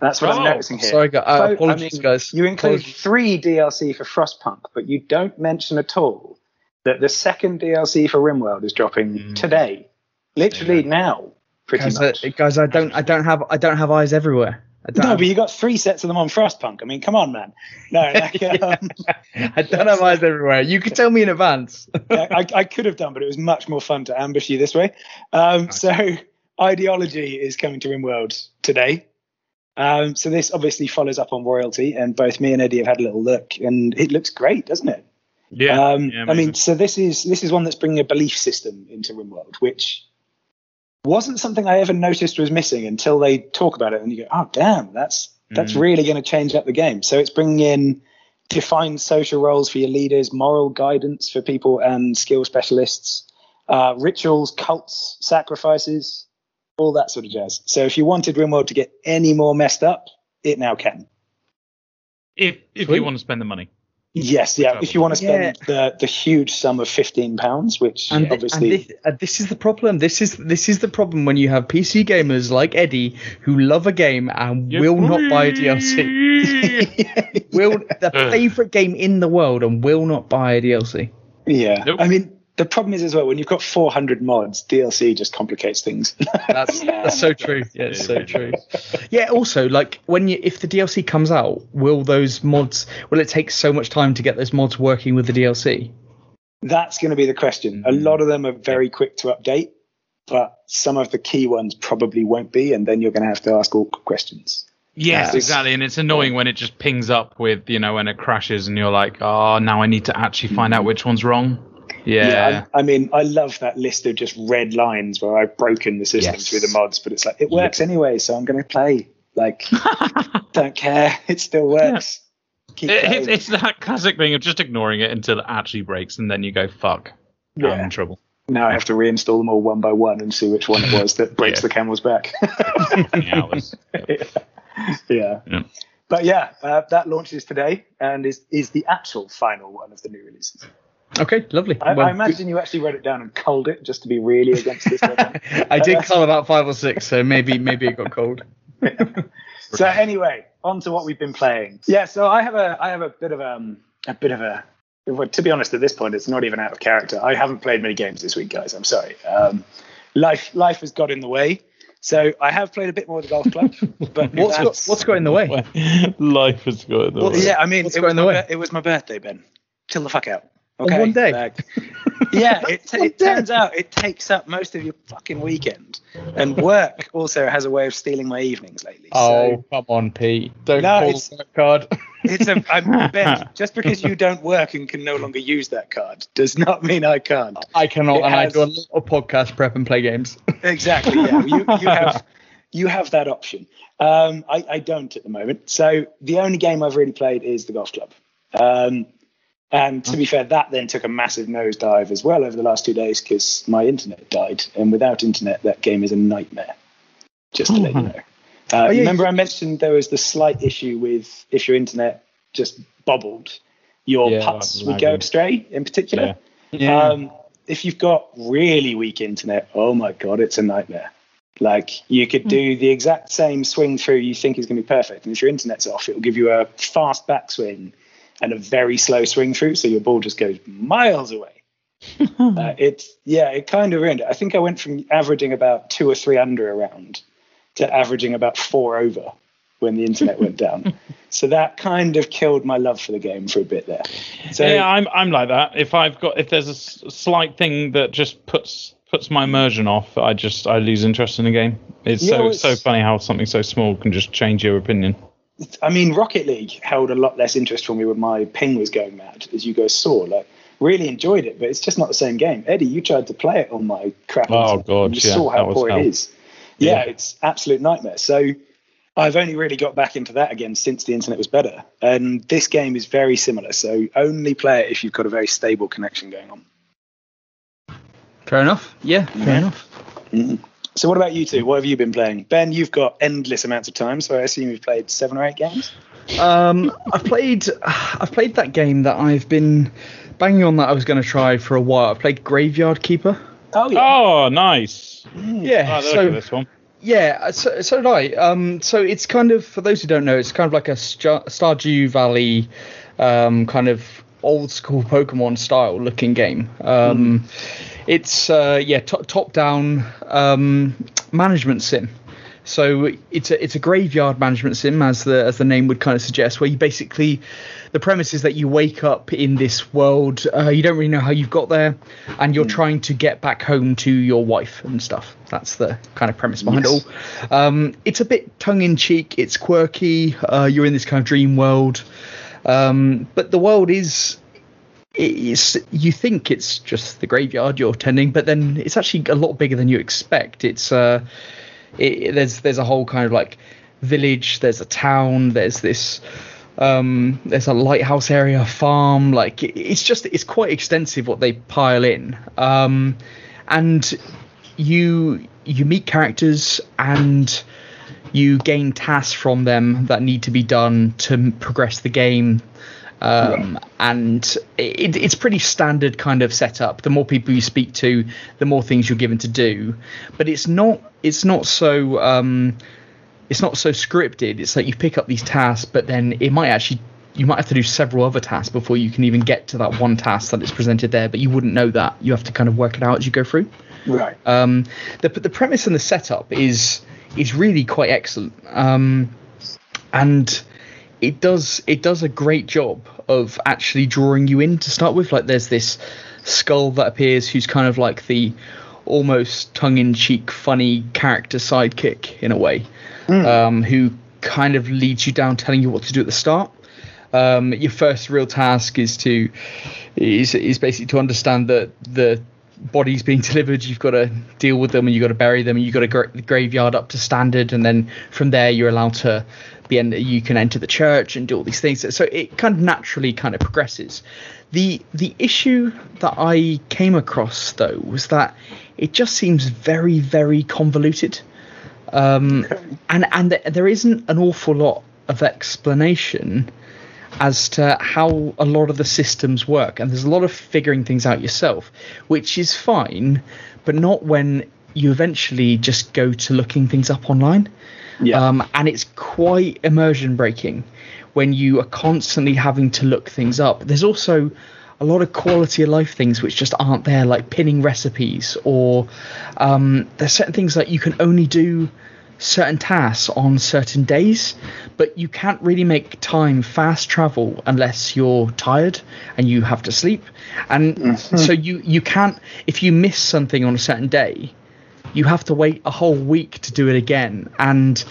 That's what Oh, I'm noticing here. sorry guys uh, So, I mean, guys You include Apologies. three DLC for Frostpunk, but you don't mention at all that the second DLC for RimWorld is dropping Mm. today, literally now, pretty guys, much. I, guys I don't i don't have i don't have eyes everywhere no, but you got three sets of them on Frostpunk. I mean, come on, man. No, like, um, I don't have eyes everywhere. You could tell me in advance. I, I could have done, but it was much more fun to ambush you this way. Um, so, ideology is coming to RimWorld today. Um, so this obviously follows up on royalty, and both me and Eddie have had a little look, and it looks great, doesn't it? yeah. um, yeah, I mean, so this is this is one that's bringing a belief system into RimWorld, which wasn't something I ever noticed was missing until they talk about it, and you go, "Oh, damn, that's that's Mm. really going to change up the game." So it's bringing in defined social roles for your leaders, moral guidance for people, and skill specialists, uh, rituals, cults, sacrifices, all that sort of jazz. So if you wanted RimWorld to get any more messed up, it now can. if if Sweet. you want to spend the money. Yes, yeah. If you want to spend Yeah. the the huge sum of fifteen pounds, which And, obviously and this, uh, this is the problem. This is this is the problem when you have PC gamers like Eddie who love a game and will not buy a DLC. Will the favorite game in the world and will not buy a DLC. yeah. Nope. I mean, the problem is as well when you've got 400 mods, DLC just complicates things. That's that's so true. Yeah, it's so true. Yeah. Also, like when you if the DLC comes out, will those mods will it take so much time to get those mods working with the DLC? That's going to be the question. A mm. lot of them are very quick to update, but some of the key ones probably won't be, and then you're going to have to ask awkward questions. Yes, exactly. And it's annoying when it just pings up with, you know, when it crashes and you're like, oh, now I need to actually find out which one's wrong. Yeah. I, I mean, I love that list of just red lines where I've broken the system Yes. through the mods, but it's like it works anyway, so I'm going to play. Like, don't care, it still works. Keep It- it's, it's that classic thing of just ignoring it until it actually breaks and then you go, fuck, I'm in trouble. Now I have to reinstall them all one by one and see which one it was that breaks Yeah. the camel's back. Yeah. Yeah. But yeah, uh, that launches today and is, is the actual final one of the new releases. Okay, lovely. I, Well, I imagine you actually wrote it down and culled it just to be really against this. I did call about five or six, so maybe maybe it got cold. so anyway, on to what we've been playing. Yeah, so I have a I have a bit of um a bit of a well, to be honest, at this point, it's not even out of character. I haven't played many games this week, guys. I'm sorry. Um, life life has got in the way. So I have played a bit more of the golf club, but What's got, what's got in the way? Life has got in the What's- yeah, I mean, what's it got was, in the way? it was my birthday, Ben. Chill the fuck out. On Okay. one day? Like, yeah, it, t- it turns out it takes up most of your fucking weekend, and work also has a way of stealing my evenings lately. Oh, come on, Pete. Don't No, pull it's- that card. It's a I'm, Just because you don't work and can no longer use that card does not mean I can't. I cannot, It and I do a lot of podcast prep and play games. Exactly. Yeah. You, you have you have that option. Um, I, I don't at the moment. So the only game I've really played is the golf club. Um, and to be fair, that then took a massive nosedive as well over the last two days because my internet died, and without internet, that game is a nightmare. Just to let you know. Uh, yeah, remember, I mentioned there was the slight issue with if your internet just bobbled, your Yeah, putts would go astray. In particular, Yeah. um, if you've got really weak internet, oh my god, it's a nightmare. Like you could do the exact same swing through you think is going to be perfect, and if your internet's off, it'll give you a fast backswing and a very slow swing through, so your ball just goes miles away. uh, it's yeah, it kind of ruined it. I think I went from averaging about two or three under a round to averaging about four over when the internet went down. So that kind of killed my love for the game for a bit there. So yeah, I'm I'm like that. If I've got if there's a s- slight thing that just puts puts my immersion off, I just I lose interest in the game. It's Yeah, so well, so funny how something so small can just change your opinion. I mean, Rocket League held a lot less interest for me when my ping was going mad, as you guys saw. Like, really enjoyed it, but it's just not the same game. Eddie, you tried to play it on my crap. Oh, internet, God, and You yeah, saw how poor hell. it is. Yeah, Yeah. it's absolute nightmare. So I've only really got back into that again since the internet was better. And this game is very similar. So only play it if you've got a very stable connection going on. Fair enough. Yeah, fair mm-hmm. enough. Mm-hmm. So what about you two? What have you been playing? Ben, you've got endless amounts of time, so I assume you've played seven or eight games. Um, I've played I've played that game that I've been banging on that I was going to try for a while. I played Graveyard Keeper. Oh yeah. Oh, nice. Yeah, Oh, so at this one. Yeah, so, so did I. Um, so it's kind of, for those who don't know, it's kind of like a Star- Stardew Valley um, kind of old school Pokemon style looking game. Um, It's, uh, yeah, to- top down um, management sim. So it's a it's a graveyard management sim, as the as the name would kind of suggest, where you basically the premise is that you wake up in this world, uh, you don't really know how you've got there, and you're trying to get back home to your wife and stuff. That's the kind of premise behind Yes. it all. Um, it's a bit tongue in cheek. It's quirky. Uh, you're in this kind of dream world, um, but the world is it's you think it's just the graveyard you're tending, but then it's actually a lot bigger than you expect. It's uh, it, there's there's a whole kind of like village. There's a town. There's this um, there's a lighthouse area, farm. Like it, it's just it's quite extensive what they pile in. Um, and you you meet characters and you gain tasks from them that need to be done to progress the game. Um, and it, it's pretty standard kind of setup. The more people you speak to, the more things you're given to do. But it's not it's not so um, it's not so scripted. It's like you pick up these tasks, but then it might actually you might have to do several other tasks before you can even get to that one task that is presented there. But you wouldn't know that. You have to kind of work it out as you go through. Right. Um, the the premise and the setup is is really quite excellent, um, and it does it does a great job of actually drawing you in to start with. Like there's this skull that appears, who's kind of like the almost tongue-in-cheek, funny character sidekick in a way, um, who kind of leads you down, telling you what to do at the start. Um, your first real task is to is is basically to understand that the bodies being delivered, you've got to deal with them and you've got to bury them and you've got to gra- the graveyard up to standard, and then from there you're allowed to be en- you can enter the church and do all these things. So it kind of naturally kind of progresses. The the issue that I came across though was that it just seems very very convoluted um, and and th- there isn't an awful lot of explanation as to how a lot of the systems work and there's a lot of figuring things out yourself which is fine but not when you eventually just go to looking things up online Yeah. um, and it's quite immersion breaking when you are constantly having to look things up. There's also a lot of quality of life things which just aren't there, like pinning recipes, or um, there's certain things that you can only do certain tasks on certain days, but you can't really make time fast travel unless you're tired and you have to sleep. And mm-hmm. so you you can't if you miss something on a certain day, you have to wait a whole week to do it again. And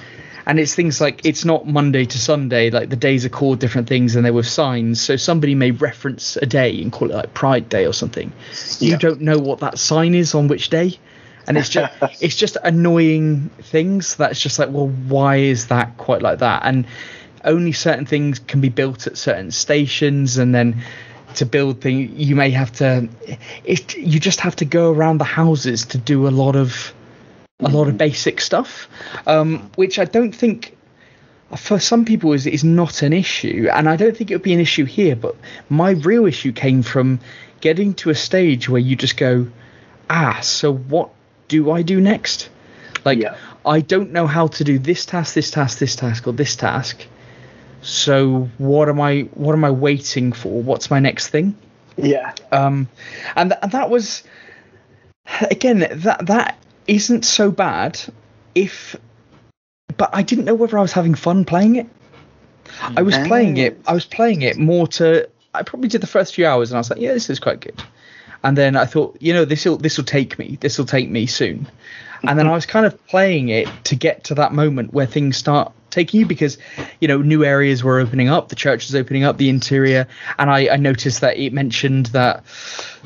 and it's things like it's not monday to sunday like the days are called different things and they're with signs. So somebody may reference a day and call it like pride day or something. You Yeah. don't know what that sign is on which day and it's just it's just annoying things that's just like well why is that quite like that? And only certain things can be built at certain stations and then to build things you may have to it you just have to go around the houses to do a lot of a lot of basic stuff um, which i don't think for some people is is not an issue. And i don't think it would be an issue here but my real issue came from getting to a stage where you just go ah so what do i do next like Yeah. i don't know how to do this task this task this task or this task so what am i what am i waiting for what's my next thing Yeah. um, and, th- and that was again that that isn't so bad if but I didn't know whether I was having fun playing it. I was playing it. I was playing it more to. I probably did the first few hours, and I was like, "Yeah, this is quite good." And then I thought, you know, this will this will take me. This will take me soon. And then I was kind of playing it to get to that moment where things start taking you because, you know, new areas were opening up, the church was opening up, the interior, and I, I noticed that it mentioned that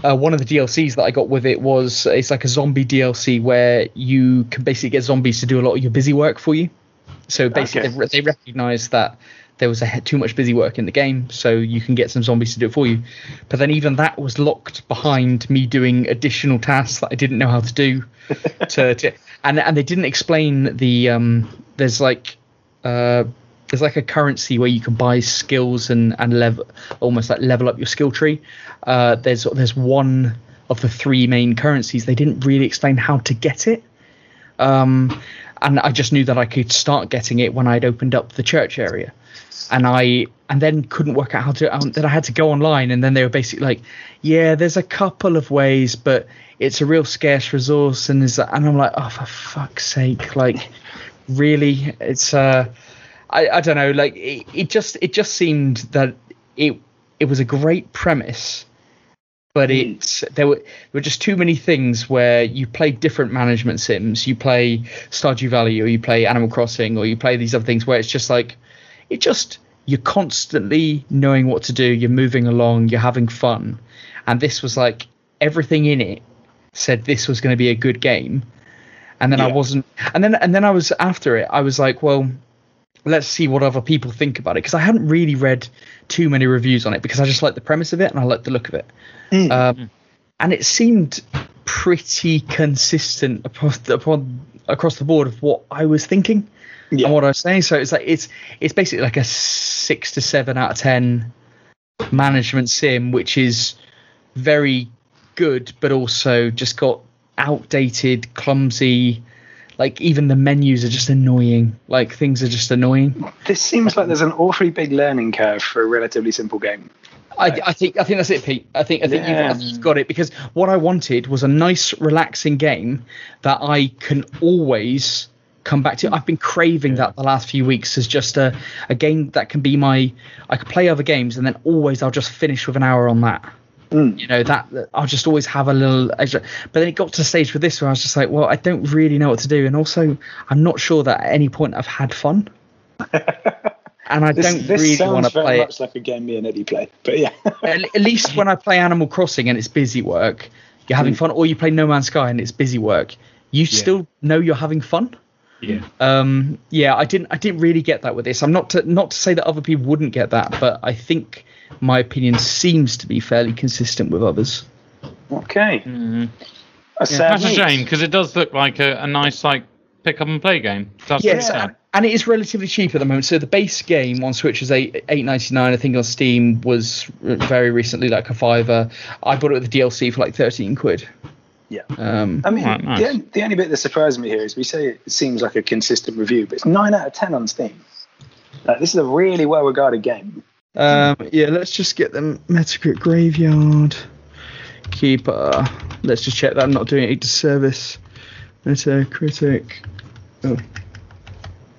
uh, one of the DLCs that I got with it was it's like a zombie DLC where you can basically get zombies to do a lot of your busy work for you. So basically, Okay. they, they recognize that there was a, too much busy work in the game, so you can get some zombies to do it for you. But then even that was locked behind me doing additional tasks that I didn't know how to do. to, to and and they didn't explain the um. There's like uh. There's like a currency where you can buy skills and and level almost like level up your skill tree. Uh, there's there's one of the three main currencies. They didn't really explain how to get it. Um, and I just knew that I could start getting it when I'd opened up the church area, and I and then couldn't work out how to. Um, then I had to go online, and then they were basically like, "Yeah, there's a couple of ways, but it's a real scarce resource." And is that, and I'm like, "Oh, for fuck's sake! Like, really? It's uh, I I don't know. Like, it, it just it just seemed that it it was a great premise." but it's there were there were just too many things where you play different management sims. You play Stardew Valley, or you play Animal Crossing, or you play these other things where it's just like it just you're constantly knowing what to do. You're moving along. You're having fun, and this was like everything in it said this was going to be a good game, and then I wasn't. And then and then I was after it. I was like, well, let's see what other people think about it because I hadn't really read too many reviews on it because I just like the premise of it and I like the look of it. Um, and it seemed pretty consistent across the, upon, across the board of what I was thinking Yeah. and what I was saying. So it's like it's it's basically like a six to seven out of ten management sim, which is very good, but also just got outdated, clumsy. Like even the menus are just annoying. Like things are just annoying. This seems like there's an awfully big learning curve for a relatively simple game. I, I think I think that's it, Pete. I think I think, Yeah. you've, I think you've got it because what I wanted was a nice, relaxing game that I can always come back to. I've been craving that the last few weeks as just a, a game that can be my. I could play other games and then always I'll just finish with an hour on that. Mm. You know that, that I'll just always have a little extra. But then it got to the stage with this where I was just like, well, I don't really know what to do, and also I'm not sure that at any point I've had fun. And I This, don't this really want to very play it much like a game me and Eddie play. But yeah. at, at least when I play Animal Crossing and it's busy work, you're having mm. fun, or you play No Man's Sky and it's busy work, you still know you're having fun. Yeah. Um, yeah, I didn't, I didn't really get that with this. I'm not to, not to say that other people wouldn't get that, but I think my opinion seems to be fairly consistent with others. okay. A sad That's a news. shame because it does look like a, a nice like pick up and play game. That's Yes, and, and it is relatively cheap at the moment. So the base game on Switch is eight eight ninety nine. I think on Steam was very recently like a fiver. I bought it with the DLC for like thirteen quid. Yeah. Um, I mean, Right, nice. the, only, the only bit that surprised me here is we say it seems like a consistent review, but it's 9 out of 10 on Steam. Like, this is a really well regarded game. Um, yeah, let's just get the Metacritic Graveyard Keeper. Let's just check that I'm not doing it a disservice. Metacritic. Oh.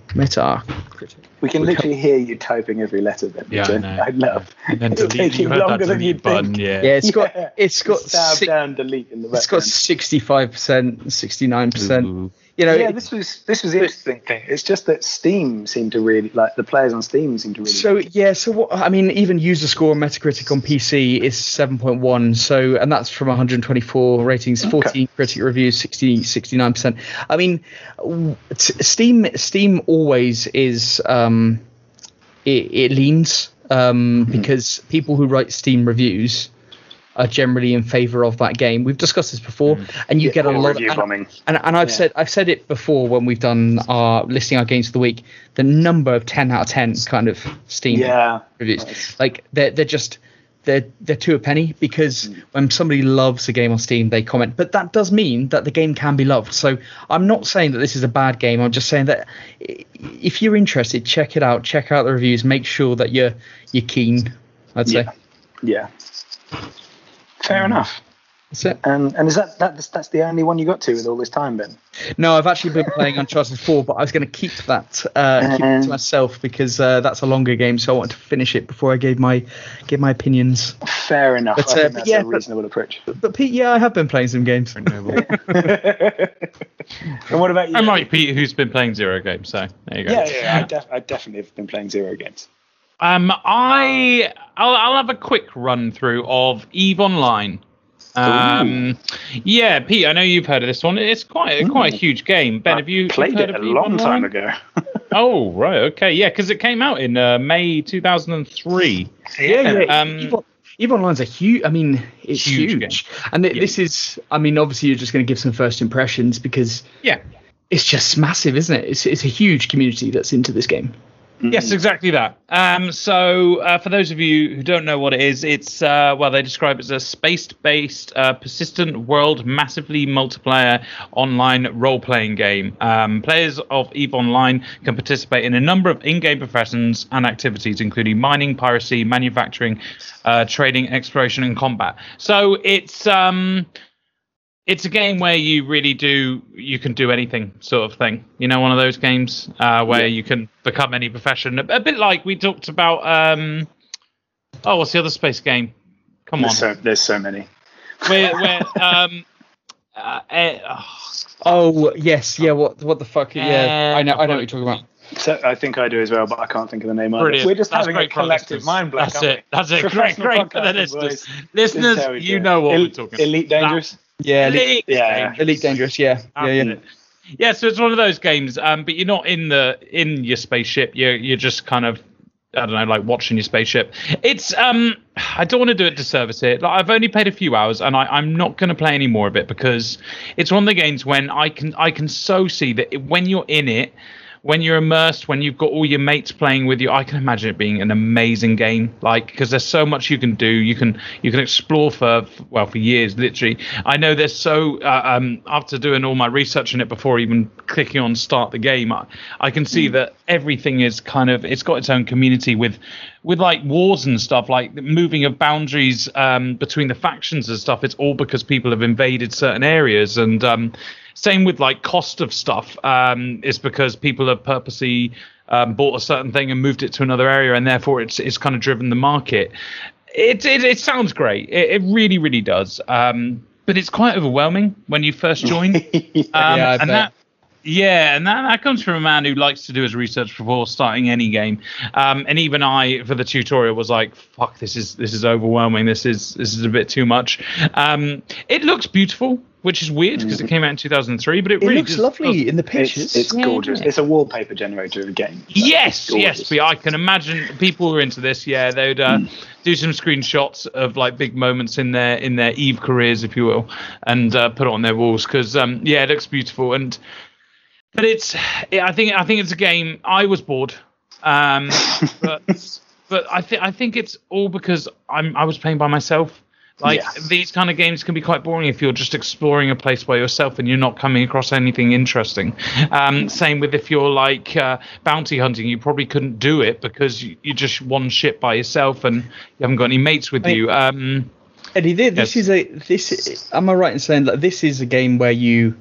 Metacritic. We can literally hear you typing every letter then. Yeah, which I I, know. I love. And then It'll delete. take You you longer than you'd button. think. Yeah. Yeah, it's got Yeah. it's got Stab si- down, delete in the It's got sixty five percent, sixty nine percent. You know, yeah, this was this was the interesting thing. It's just that Steam seemed to really like the players on Steam seem to really. So yeah, so what I mean, even user score on Metacritic on PC is 7.1. So and that's from 124 ratings, 14 critic reviews, 60 69 percent. I mean, Steam Steam always is um, it, it leans um, because people who write Steam reviews are generally in favor of that game. We've discussed this before, and you Yeah, get a lot review of bombing. and, and I've Yeah. said I've said it before when we've done our listing our games of the week. The number of ten out of ten kind of Steam Yeah. reviews, Nice. like they're they're just they're they're to a penny because Mm. when somebody loves a game on Steam, they comment. But that does mean that the game can be loved. So I'm not saying that this is a bad game. I'm just saying that if you're interested, check it out. Check out the reviews. Make sure that you're you're keen. I'd say. Yeah. Yeah. Fair enough. That's it. And and is that, that that's the only one you got to with all this time, Ben? No, I've actually been playing Uncharted 4, but I was going to keep that uh, keep it Um, to myself because uh, that's a longer game, so I wanted to finish it before I gave my give my opinions. Fair enough. But, I uh, think that's yeah, a but- reasonable approach. But Pete, yeah, I have been playing some games. and what about you? I'm like Pete, who's been playing zero games. So there you go. Yeah, yeah, I, def- I definitely have been playing zero games. Um, I I'll, I'll have a quick run through of Eve Online. Um, yeah, Pete, I know you've heard of this one. It's quite a, quite a huge game. Ben, have you played heard it a Eve long time ago? Oh, right, okay, yeah, because it came out in uh, May 2003. Yeah, yeah. Um, Eve, Eve Online's a huge. I mean, it's Huge huge, and it, Yeah. this is. I mean, obviously, you're just going to give some first impressions because Yeah, it's just massive, isn't it? It's it's a huge community that's into this game. Yes, exactly that. Um, so, uh, for those of you who don't know what it is, it's uh, well, they describe it as a space-based, uh, persistent world, massively multiplayer online role-playing game. Um, players of Eve Online can participate in a number of in-game professions and activities, including mining, piracy, manufacturing, uh, trading, exploration, and combat. So, it's um, it's a game where you really do you can do anything sort of thing you know one of those games uh, where you can become any profession a, a bit like we talked about um oh what's the other space game come on There's so, there's so many. where where um uh, eh, oh, Oh yes, yeah. What what the fuck? Yeah, Uh, I know. I know what you're talking about. So I think I do as well, but I can't think of the name of it. brilliant. We're just That's having a great for our collective listeners. mind blank. that's aren't it that's it great Professional great for the listeners boys. listeners we? This is how we you know what El- we're talking Elite Dangerous. Yeah, Elite, Yeah. Dangerous. Elite Dangerous. Yeah, yeah, yeah. Yeah, so it's one of those games, um, but you're not in the in your spaceship. You're you're just kind of I don't know, like watching your spaceship. It's um, I don't want to do it disservice here. Like, I've only played a few hours, and I, I'm not going to play any more of it because it's one of the games when I can I can so see that when you're in it. When you're immersed, when you've got all your mates playing with you, I can imagine it being an amazing game. Like because there's so much you can do, you can you can explore for well for years, literally. I know there's so uh, um, after doing all my research on it before even clicking on start the game, I, I can see that everything is kind of it's got its own community with with like wars and stuff, like the moving of boundaries um, between the factions and stuff. It's all because people have invaded certain areas and. Um, same with like cost of stuff. Um, it's because people have purposely um, bought a certain thing and moved it to another area, and therefore it's it's kind of driven the market. It it, it sounds great. It, it really really does. Um, but it's quite overwhelming when you first join. Um, Yeah, I bet. that yeah, and that, that comes from a man who likes to do his research before starting any game. Um, and even I, for the tutorial, was like, "Fuck, this is this is overwhelming. This is this is a bit too much." Um, it looks beautiful, which is weird because it came out in 2003, but it, It really looks does- lovely in the pictures. it's Yeah, gorgeous. yeah. It's a wallpaper generator of a game. Yes, yes, but I can imagine people who are into this. Yeah, they'd uh, do some screenshots of like big moments in their in their Eve careers, if you will, and uh, put it on their walls because um, yeah, it looks beautiful. And but it's I think I think it's a game. I was bored, um, but but I think I think it's all because I'm I was playing by myself. Like Yes. these kind of games can be quite boring if you're just exploring a place by yourself and you're not coming across anything interesting. Um, same with if you're like uh, bounty hunting, you probably couldn't do it because you, you're just one ship by yourself and you haven't got any mates with I- you. Um, Eddie, this Yes. is a this. Am I right in saying that this is a game where you,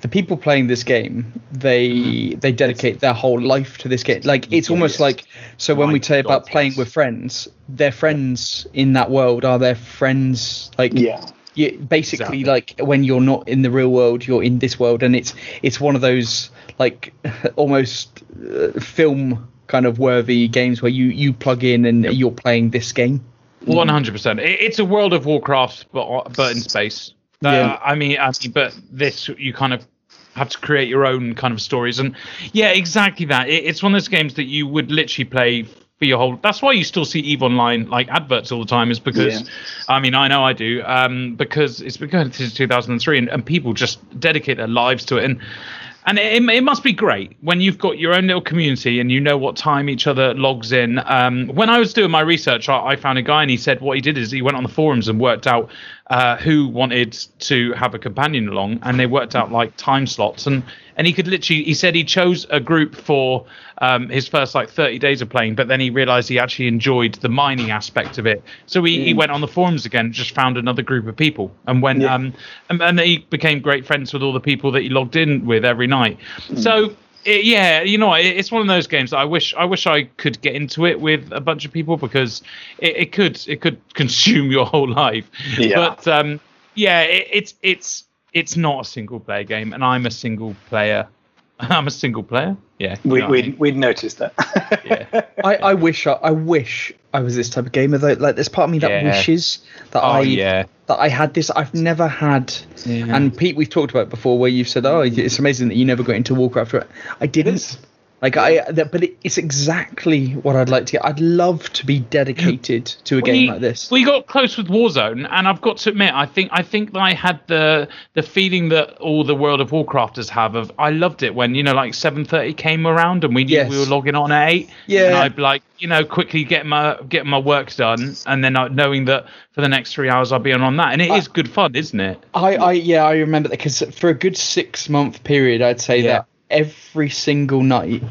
the people playing this game, they Mm-hmm. they dedicate their whole life to this game. Like it's almost like so when we say about playing with friends, their friends in that world are their friends. Like Yeah. you, basically Exactly. like when you're not in the real world, you're in this world, and it's it's one of those like almost uh, film kind of worthy games where you you plug in and you're playing this game. One hundred percent. It's a World of Warcraft, but but in space. Uh, Yeah. I mean, I mean, but this you kind of have to create your own kind of stories, and yeah, exactly that. It, it's one of those games that you would literally play for your whole. That's why you still see Eve Online like adverts all the time, is because, Yeah. I mean, I know I do, um, because it's been going since 2003, and, and people just dedicate their lives to it, and and it, it must be great when you've got your own little community and you know what time each other logs in. Um, when I was doing my research, I, I found a guy and he said what he did is he went on the forums and worked out uh, who wanted to have a companion along, and they worked out like time slots, and and he could literally, he said he chose a group for um, his first like 30 days of playing, but then he realized he actually enjoyed the mining aspect of it, so he, he went on the forums again, just found another group of people, and went Yeah. um and, and he became great friends with all the people that he logged in with every night. So it, yeah, you know, it, it's one of those games that I wish I wish I could get into it with a bunch of people because it, it could it could consume your whole life. Yeah. But um, yeah, it, it's it's it's not a single player game, and I'm a single player. I'm a single player. Yeah, you We, know what I mean? we'd, we'd noticed that. yeah. I, I wish I, I wish I was this type of gamer though. Like there's part of me that Yeah. wishes that Oh I yeah. that I had this. I've never had. Yeah. And Pete, we've talked about it before, where you've said, "Oh, it's amazing that you never got into Warcraft." I didn't. Like I, that, but it, it's exactly what I'd like to get. I'd love to be dedicated to a game like this. We got close with Warzone, and I've got to admit, I think I think that I had the the feeling that all the World of Warcrafters have of I loved it when you know like seven thirty came around and we knew Yes. we were logging on at eight. Yeah. and I'd be like you know quickly get my get my work done, and then I, knowing that for the next three hours I'll be on on that, and it is good fun, isn't it? I, I, yeah, I remember that because for a good six month period, I'd say Yeah. that every single night.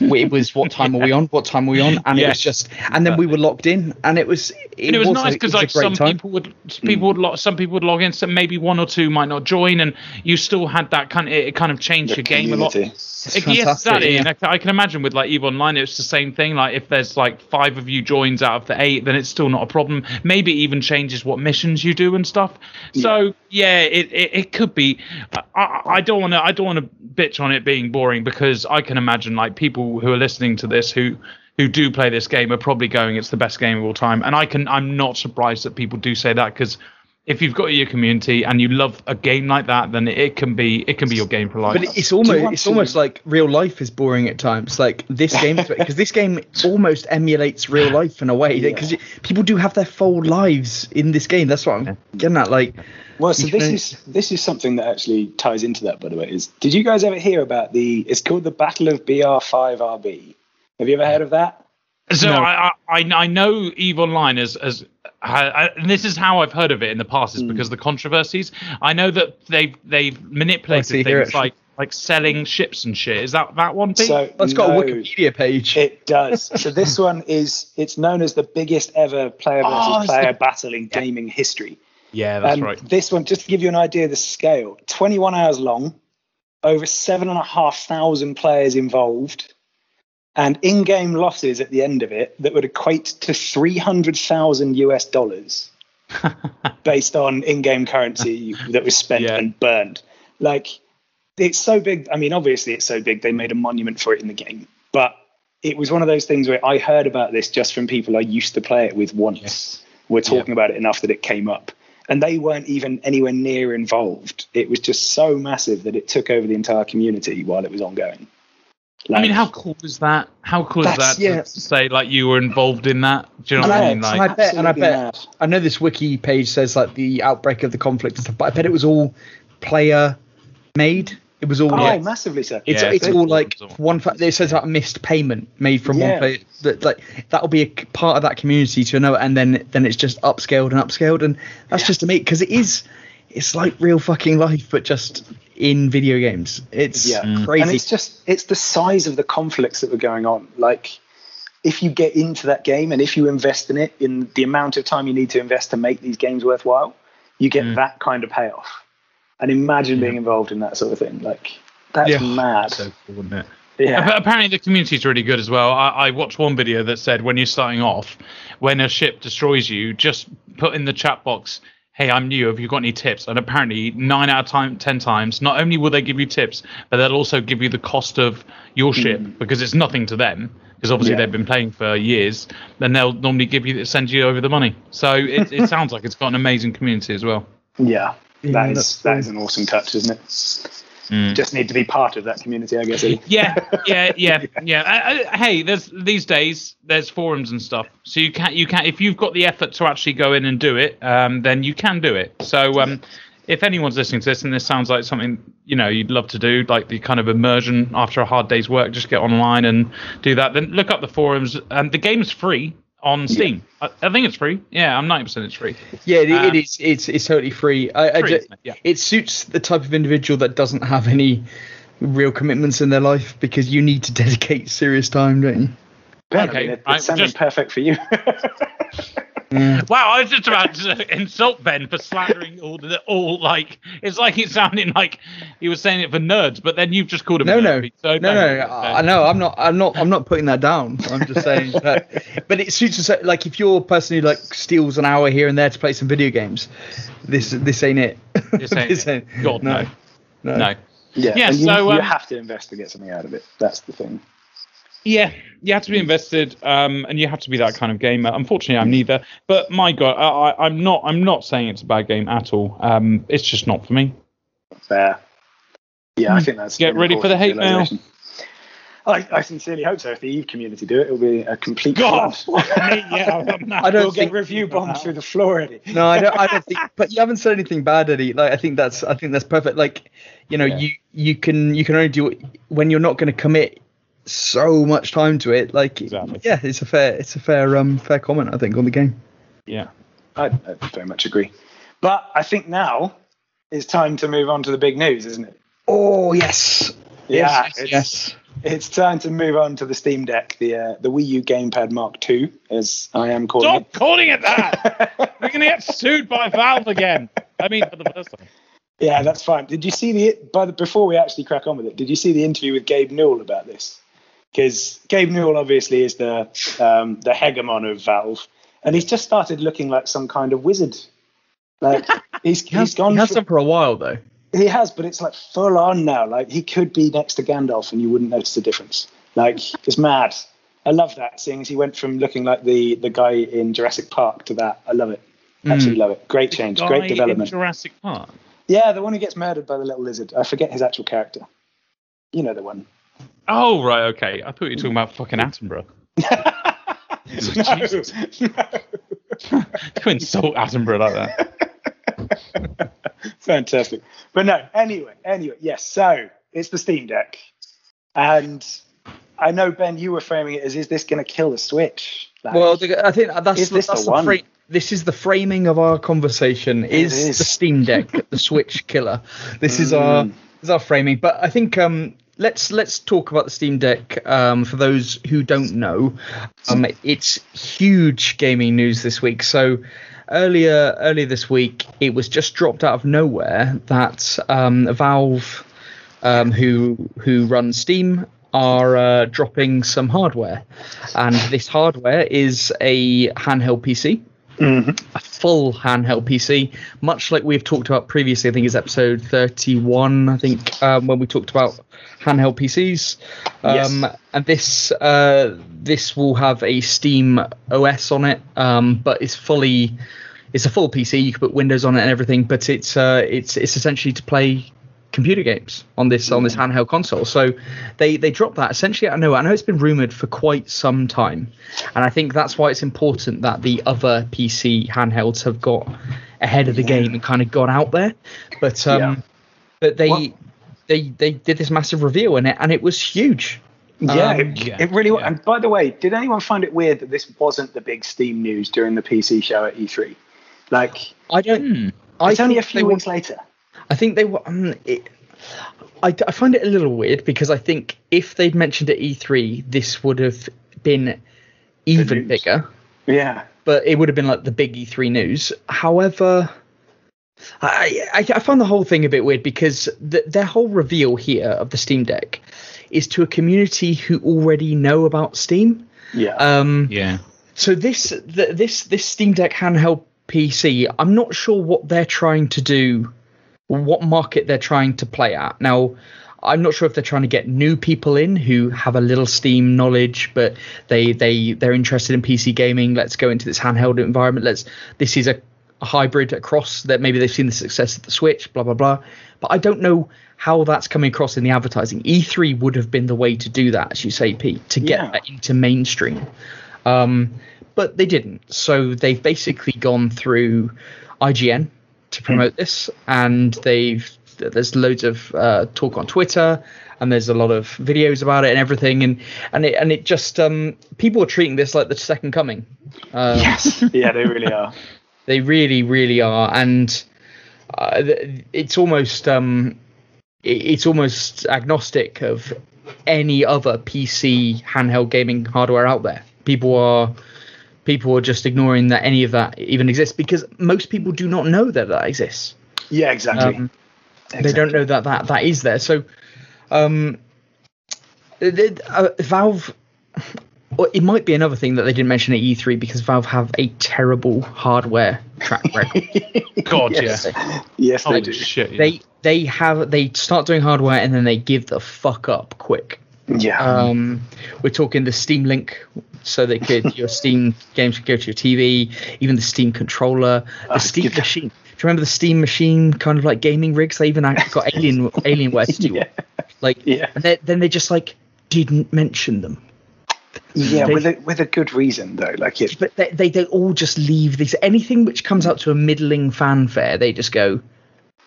It was what time are we on? What time are we on? And it was just, and then we were locked in, and it was. It, and it was, a- nice because like some time. people would people would log, some people would log in, so maybe one or two might not join, and you still had that kind of it kind of changed The your game a lot. It's It- yes, fantastic, exactly. yeah. And I, can imagine with like Eve Online, it's the same thing. Like if there's like five of you joins out of the eight, then it's still not a problem. Maybe it even changes what missions you do and stuff. So yeah, it, it, it could be. I- I, I don't want to I don't want to bitch on it being boring because I can imagine like people who are listening to this who who do play this game are probably going it's the best game of all time. And i can i'm not surprised that people do say that because if you've got your community and you love a game like that then it can be it can be your game for life But it's almost it's to- almost like real life is boring at times. Like this game, because this game almost emulates real life in a way. Because people do have their full lives in this game. That's what I'm getting at. Like, Well, so this can- is this is something that actually ties into that. By the way, is did you guys ever hear about the? It's called the Battle of BR5RB. Have you ever heard of that? So No. I, I I know Eve Online as as I, and this is how I've heard of it in the past is hmm. because of the controversies. I know that they've they've I see manipulated here, things like like selling ships and shit. Is that that one? Pete? So it's got a Wikipedia page. It does. So this one is it's known as the biggest ever player versus Oh, player the- battle in gaming history. yeah, that's and right. This one, just to give you an idea of the scale, 21 hours long, over seven and a half thousand players involved, and in-game losses at the end of it that would equate to 300,000 US dollars, based on in-game currency that was spent Yeah. and burned. Like, it's so big. I mean, obviously, it's so big they made a monument for it in the game, but it was one of those things where I heard about this just from people I used to play it with once. We're talking about it enough that it came up. And they weren't even anywhere near involved. It was just so massive that it took over the entire community while it was ongoing. I mean, how cool is that? How cool is that yeah. to say like you were involved in that? Do you know what I Yeah, mean? it's Like, I bet, and I bet, mad. I know this wiki page says like the outbreak of the conflict and stuff, but I bet it was all player made. It was all. Oh, like, massively so. It's, Yeah, it's it's all all like absorbed. one. Fa- it says like missed payment made from Yeah. one player. That like that'll be a part of that community to another, and then then it's just upscaled and upscaled, and that's just to me because it is. It's like real fucking life, but just in video games. It's Yeah. Mm. crazy. and it's just it's the size of the conflicts that were going on like if you get into that game and if you invest in it in the amount of time you need to invest to make these games worthwhile you get Mm. that kind of payoff and imagine being involved in that sort of thing like that's Yeah. mad so cool, wouldn't it? yeah Appa- Apparently, the community is really good as well. I, I watched one video that said when you're starting off, when a ship destroys you, just put in the chat box, "Hey, I'm new. Have you got any tips?" And apparently, nine out of time, ten times, not only will they give you tips, but they'll also give you the cost of your hmm. ship because it's nothing to them. Because obviously Yeah. they've been playing for years, then they'll normally give you send you over the money. So it, it sounds like it's got an amazing community as well. yeah Yeah, that mm, is that's that cool. is an awesome touch isn't it Mm. just need to be part of that community i guess yeah, yeah, yeah, yeah. Uh, hey, there's these days there's forums and stuff, so you can you can if you've got the effort to actually go in and do it, um, then you can do it. So um, if anyone's listening to this and this sounds like something you know you'd love to do, like the kind of immersion after a hard day's work, just get online and do that. Then look up the forums. Um, the game's free on Steam. I, I think it's free. Yeah, I'm 90% it's free. Yeah, it, Um, it is. It's it's totally free. I, I Free, ju- isn't it? Yeah. it suits the type of individual that doesn't have any real commitments in their life because you need to dedicate serious time, don't you? Okay, I mean, it, I it's sounding just- perfect for you. Wow, I was just about to insult Ben for slandering all the all like it's like it sounded like he was saying it for nerds, but then you've just called him No, a no, nerd. So no, Ben, no. Ben. I know. I'm not. I'm not. I'm not putting that down. I'm just saying that. But it suits us. Like if you're a person who like steals an hour here and there to play some video games, this this ain't it. This ain't it. God, no. no. No. yeah, Yeah, and you, so, you um, have to invest to get something out of it. That's the thing. Yeah, you have to be invested, um, and you have to be that kind of gamer. Unfortunately, I'm neither. But my God, I, I, I'm not. I'm not saying it's a bad game at all. Um, it's just not for me. Fair. Yeah, I think that's. Get an ready for the hate mail. I, I sincerely hope so. If the Eve community do it, it'll be a complete. God, flood. yeah, I'm I don't we'll think get review bombed through the floor, Eddie. No, I don't. I don't think. But you haven't said anything bad, Eddie. Like I think that's. I think that's perfect. Like, you know, Yeah. you you can you can only do it when you're not going to commit so much time to it. Like, Exactly. yeah, it's a fair it's a fair um fair comment I think on the game. Yeah. I, I very much agree. But I think now it's time to move on to the big news, isn't it? Oh yes. Yeah, yes, it's, yes. it's time to move on to the Steam Deck, the uh, the Wii U Gamepad Mark II, as I am calling Stop calling it that. We're gonna get sued by Valve again. I mean, for the first time. Yeah, that's fine. Did you see the by the before we actually crack on with it? Did you see the interview with Gabe Newell about this? Because Gabe Newell obviously is the um, the hegemon of Valve, and he's just started looking like some kind of wizard. Like he's He has, he's gone. he has fr- done for a while though. he has, but it's like full on now. Like he could be next to Gandalf, and you wouldn't notice the difference. Like it's mad. I love that, seeing as he went from looking like the the guy in Jurassic Park to that. I love it. Absolutely love it. Great change. Guy Great in development. Jurassic Park. Yeah, the one who gets murdered by the little lizard. I forget his actual character. You know the one. Oh right, okay. I thought you were talking about fucking Attenborough. no, Jesus. no. to insult Attenborough like that. Fantastic. But no, anyway, anyway, yes. So it's the Steam Deck. And I know, Ben, you were framing it as is this going to kill the Switch? Like, Well, I think that's Is this that's the one? fra- this is the framing of our conversation. Is, is. the Steam Deck the Switch killer? This is our Mm. this is our framing. But I think um, let's let's talk about the Steam Deck. Um, for those who don't know, um, it's huge gaming news this week. So earlier earlier this week, it was just dropped out of nowhere that um, Valve, um, who who run Steam, are uh, dropping some hardware, and this hardware is a handheld PC Mhm. a full handheld PC, much like we've talked about previously. I think it's episode 31. I think um, when we talked about handheld PCs. Um, Yes. And this uh, this will have a Steam OS on it, um, but it's fully it's a full PC. You can put Windows on it and everything, but it's uh, it's it's essentially to play computer games on this on this handheld console. So they they dropped that essentially. I know I know it's been rumored for quite some time, and I think that's why it's important that the other PC handhelds have got ahead of the game and kind of got out there. But um, Yeah. but they. Well- they, they did this massive reveal in it and it was huge. Yeah, Um, it, yeah, it really was. yeah. And by the way, did anyone find it weird that this wasn't the big Steam news during the PC show at E3? Like, I don't. Hmm. I it's only a few they were- weeks later. I think they were. Um, it, I, I find it a little weird because I think if they'd mentioned at E3, this would have been even bigger. Yeah. But it would have been like the big E3 news. However, I, I, I find the whole thing a bit weird because the, their whole reveal here of the Steam Deck is to a community who already know about Steam. Yeah. Um, Yeah. so this th this this Steam Deck handheld PC, I'm not sure what they're trying to do, what market they're trying to play at. Now, I'm not sure if they're trying to get new people in who have a little Steam knowledge, but they they they're interested in PC gaming. Let's go into this handheld environment. Let's this is a, hybrid across that maybe they've seen the success of the Switch, blah blah blah. But I don't know how that's coming across in the advertising. E3 would have been the way to do that, as you say, Pete, to get Yeah. that into mainstream. Um, but they didn't. So they've basically gone through IGN to promote this, and they've there's loads of uh, talk on Twitter. and there's a lot of videos about it and everything, and and it and it just um, people are treating this like the second coming. Um, yes. Yeah, they really are. They really, really are, and uh, it's almost um, it's almost agnostic of any other PC handheld gaming hardware out there. People are people are just ignoring that any of that even exists because most people do not know that that exists. Yeah, exactly. Um, exactly. They don't know that that that is there. So, um, uh, Valve. Well, it might be another thing that they didn't mention at E3 because Valve have a terrible hardware track record. God, yes. yeah. Yes, they Oh, do. shit. yeah. They they have they start doing hardware and then they give the fuck up quick. Yeah. Um, we're talking the Steam Link, so they could your Steam games could go to your TV, even the Steam controller, the Oh, Steam machine. Do you remember the Steam machine kind of like gaming rigs? They even got Alien Alienware to do Yeah. Like, Yeah. and they, then they just like didn't mention them. yeah, they- with a with a good reason though. Like it. But they, they they all just leave these anything which comes out to a middling fanfare. They just go,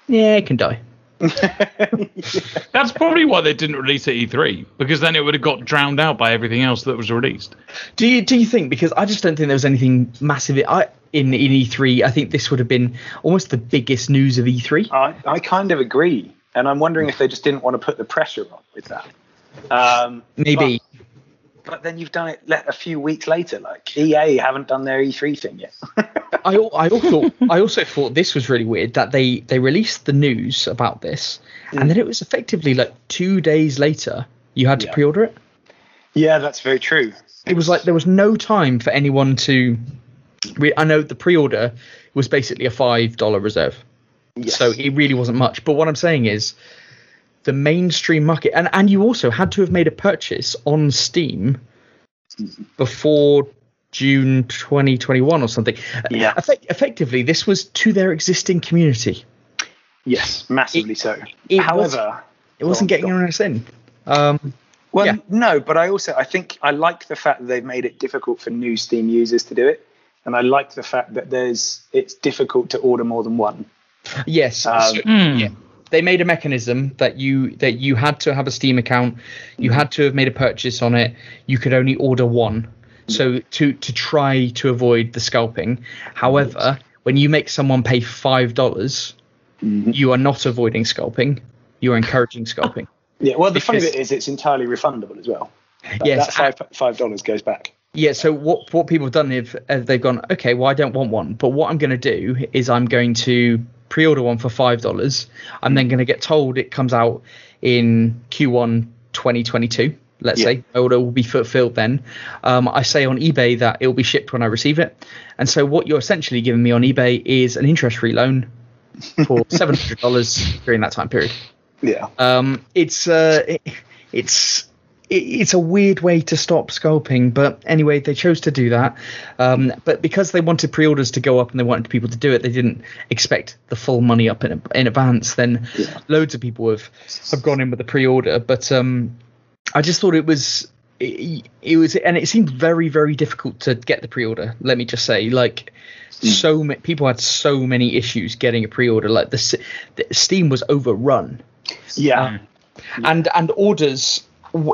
yeah, it can die. That's probably why they didn't release it at E3 because then it would have got drowned out by everything else that was released. Do you do you think? Because I just don't think there was anything massive. I in in E3. I think this would have been almost the biggest news of E E3. I, I kind of agree, and I'm wondering if they just didn't want to put the pressure on with that. Um, Maybe. But, but then you've done it a few weeks later. Like EA haven't done their E3 thing yet. I I also I also thought this was really weird that they they released the news about this, and mm. then it was effectively like two days later you had to Yeah. pre-order it. yeah, that's very true. It was like there was no time for anyone to. Re- I know the pre-order was basically a five dollar reserve, Yes. so it really wasn't much. But what I'm saying is, the mainstream market, and and you also had to have made a purchase on Steam before June 2021 or something. Yeah. Effect- effectively, this was to their existing community. yes, massively so. it However, It wasn't getting go on. anyone else in. Um, Well, Yeah. no, but I also I think I like the fact that they've made it difficult for new Steam users to do it, and I like the fact that there's it's difficult to order more than one. yes. Um, so- yeah. They made a mechanism that you that you had to have a Steam account, you had to have made a purchase on it. You could only order one, so to to try to avoid the scalping. However, when you make someone pay five dollars, mm-hmm. you are not avoiding scalping. You are encouraging scalping. Yeah. Well, the funny Because- bit is it's entirely refundable as well. That, Yes, that five dollars goes back. Yeah, so what what people have done if they've gone, okay, well I don't want one, but what I'm going to do is I'm going to pre-order one for five dollars. I'm then going to get told it comes out in Q1 2022. Let's Yeah. say my order will be fulfilled then. Um, I say on eBay that it will be shipped when I receive it, and so what you're essentially giving me on eBay is an interest-free loan for seven hundred dollars during that time period. Yeah. Um, it's uh, it, it's it, it's a weird way to stop scalping, but anyway, they chose to do that. Um, but because they wanted pre-orders to go up and they wanted people to do it, they didn't expect the full money up in in advance. Then Yeah. loads of people have have gone in with the pre-order, but um, I just thought it was. It, it was and it seemed very very difficult to get the pre-order let me just say like so many people had so many issues getting a pre-order like the, the steam was overrun Yeah. and and orders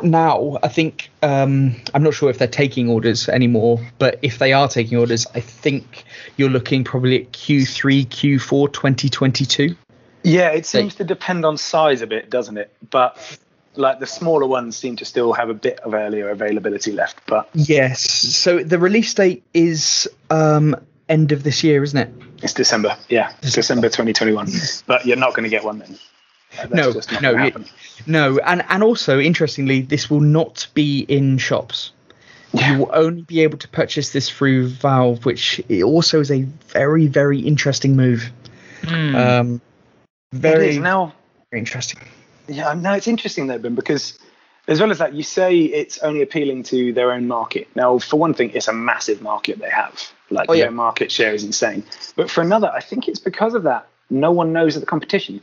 now i think um i'm not sure if they're taking orders anymore but if they are taking orders i think you're looking probably at q3 q4 2022 Yeah, it seems to depend on size a bit, doesn't it? But like the smaller ones seem to still have a bit of earlier availability left. But yes so the release date is um end of this year isn't it it's December. Yeah, it's December 2021. But you're not going to get one then. That's no just not no it- no and and also interestingly this will not be in shops Yeah. you will only be able to purchase this through valve which i- also is a very very interesting move um very is now. very interesting Yeah, no, it's interesting though, Ben, because as well as that, you say it's only appealing to their own market. Now, for one thing, it's a massive market they have. Like Oh, yeah. their market share is insane. But for another, I think it's because of that. No one knows of the competition.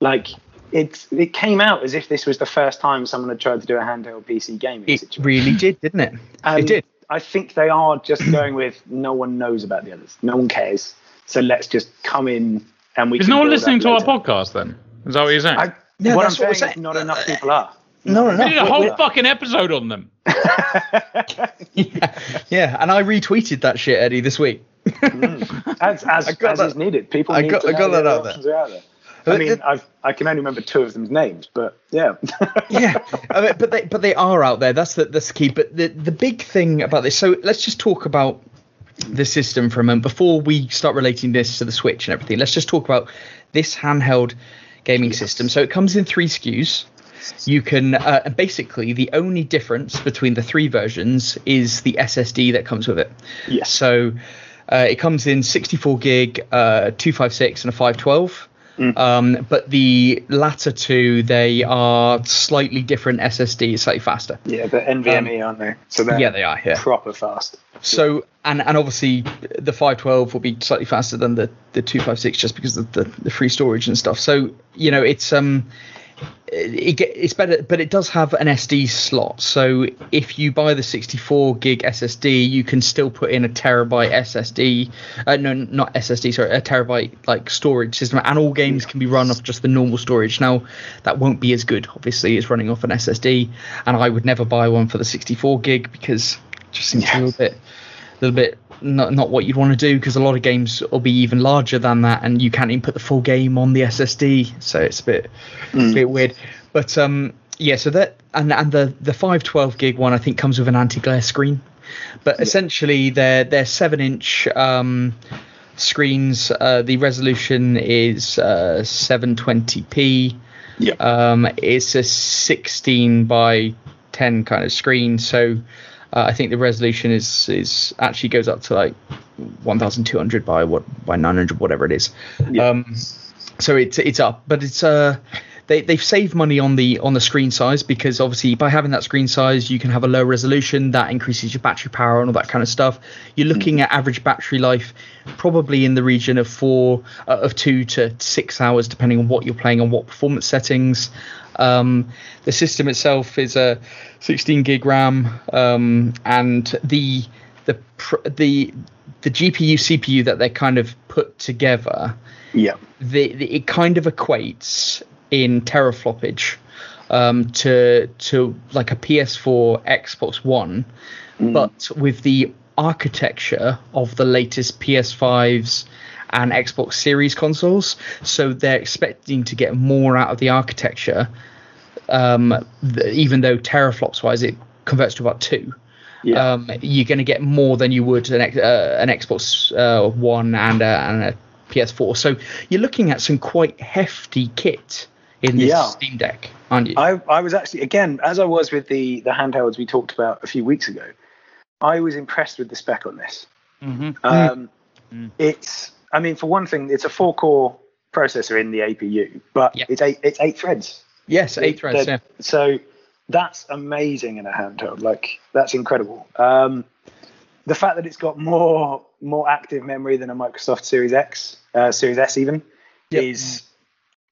Like it, it came out as if this was the first time someone had tried to do a handheld PC gaming it situation. really did didn't it And it did I think they are just going with no one knows about the others. No one cares. So let's just come in and we. Is can no one listening to our podcast then? Is that what you're saying? I, Yeah, what I'm that's what we're saying saying. not enough people are. No, no, We did a whole We're- fucking episode on them. yeah, yeah, and I retweeted that shit, Eddie, this week. Mm. as as, I got as that- is needed. People I need got- to I got that out there. out there. I mean, I've I can only remember two of them's names, but yeah. yeah, I mean, but they but they are out there. That's the that's the key. But the the big thing about this. So let's just talk about the system for a moment before we start relating this to the Switch and everything. Let's just talk about this handheld gaming system. So it comes in three SKUs. You can uh, and basically the only difference between the three versions is the SSD that comes with it. Yes. So uh, it comes in 64 gig, uh, 256, and a 512. Um, but the latter two, they are slightly different SSDs, slightly faster. Yeah, the NVMe, aren't they? So they're Um, Yeah, they are. Yeah. proper fast. So and and obviously the 512 will be slightly faster than the the 256 just because of the the free storage and stuff. So you know it's um it, it's better, but it does have an SD slot. So if you buy the 64 gig SSD, you can still put in a terabyte SSD. Uh, no, not SSD. Sorry, a terabyte like storage system, and all games can be run off just the normal storage. Now that won't be as good, obviously, as running off an SSD. And I would never buy one for the 64 gig because it just seems a little bit, a little bit not not what you'd want to do because a lot of games will be even larger than that, and you can't even put the full game on the SSD. So it's a bit, a bit weird. But um, yeah, so that and and the the 512 gig one I think comes with an anti-glare screen, but essentially they're they're seven inch um, screens. Uh, the resolution is uh, 720p. Yeah. Um, it's a 16 by 10 kind of screen, so uh, I think the resolution is is actually goes up to like 1,200 by what by 900, whatever it is. Yeah. Um, so it's it's up, but it's uh they they've saved money on the on the screen size because obviously by having that screen size you can have a low resolution that increases your battery power and all that kind of stuff. You're looking at average battery life probably in the region of four uh, of two to six hours depending on what you're playing and what performance settings. Um, the system itself is a 16 gig RAM um, and the the pr- the the GPU CPU that they kind of put together Yeah. the, the it kind of equates in teraflopage um, to to like a PS4 Xbox One, but with the architecture of the latest PS5s and Xbox Series consoles. So they're expecting to get more out of the architecture, um, th- even though teraflops wise it converts to about two. Yeah. Um, you're going to get more than you would an, uh, an Xbox uh, One and a, and a PS4. So you're looking at some quite hefty kit in this Yeah. Steam Deck, aren't you? I, I was actually again as I was with the the handhelds we talked about a few weeks ago. I was impressed with the spec on this. Mm-hmm. Um, Mm. It's I mean for one thing it's a four core processor in the APU, but Yeah. it's eight it's eight threads. yes, eight threads. Yeah. So that's amazing in a handheld. Like that's incredible. Um, the fact that it's got more more active memory than a Microsoft Series X, uh, Series S even, Yep. is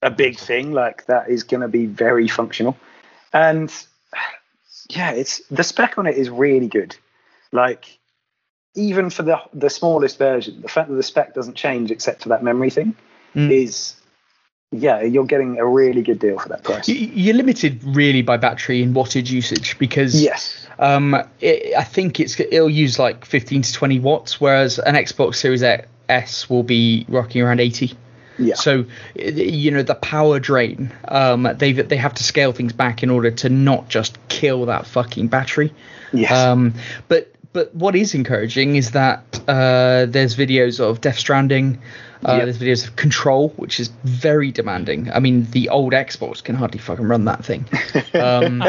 a big thing. Like that is going to be very functional, and yeah, it's the spec on it is really good. Like even for the the smallest version, the fact that the spec doesn't change except for that memory thing Mm. is yeah, you're getting a really good deal for that price. You- You're limited really by battery and wattage usage because Yes. um, it, I think it's it'll use like 15 to 20 watts, whereas an Xbox Series S will be rocking around 80. Yeah. So you know the power drain. Um, they they have to scale things back in order to not just kill that fucking battery. Yes. Um, but but what is encouraging is that uh, there's videos of Death Stranding. Uh, Yep. There's videos of Control, which is very demanding. I mean, the old Xbox can hardly fucking run that thing. Um,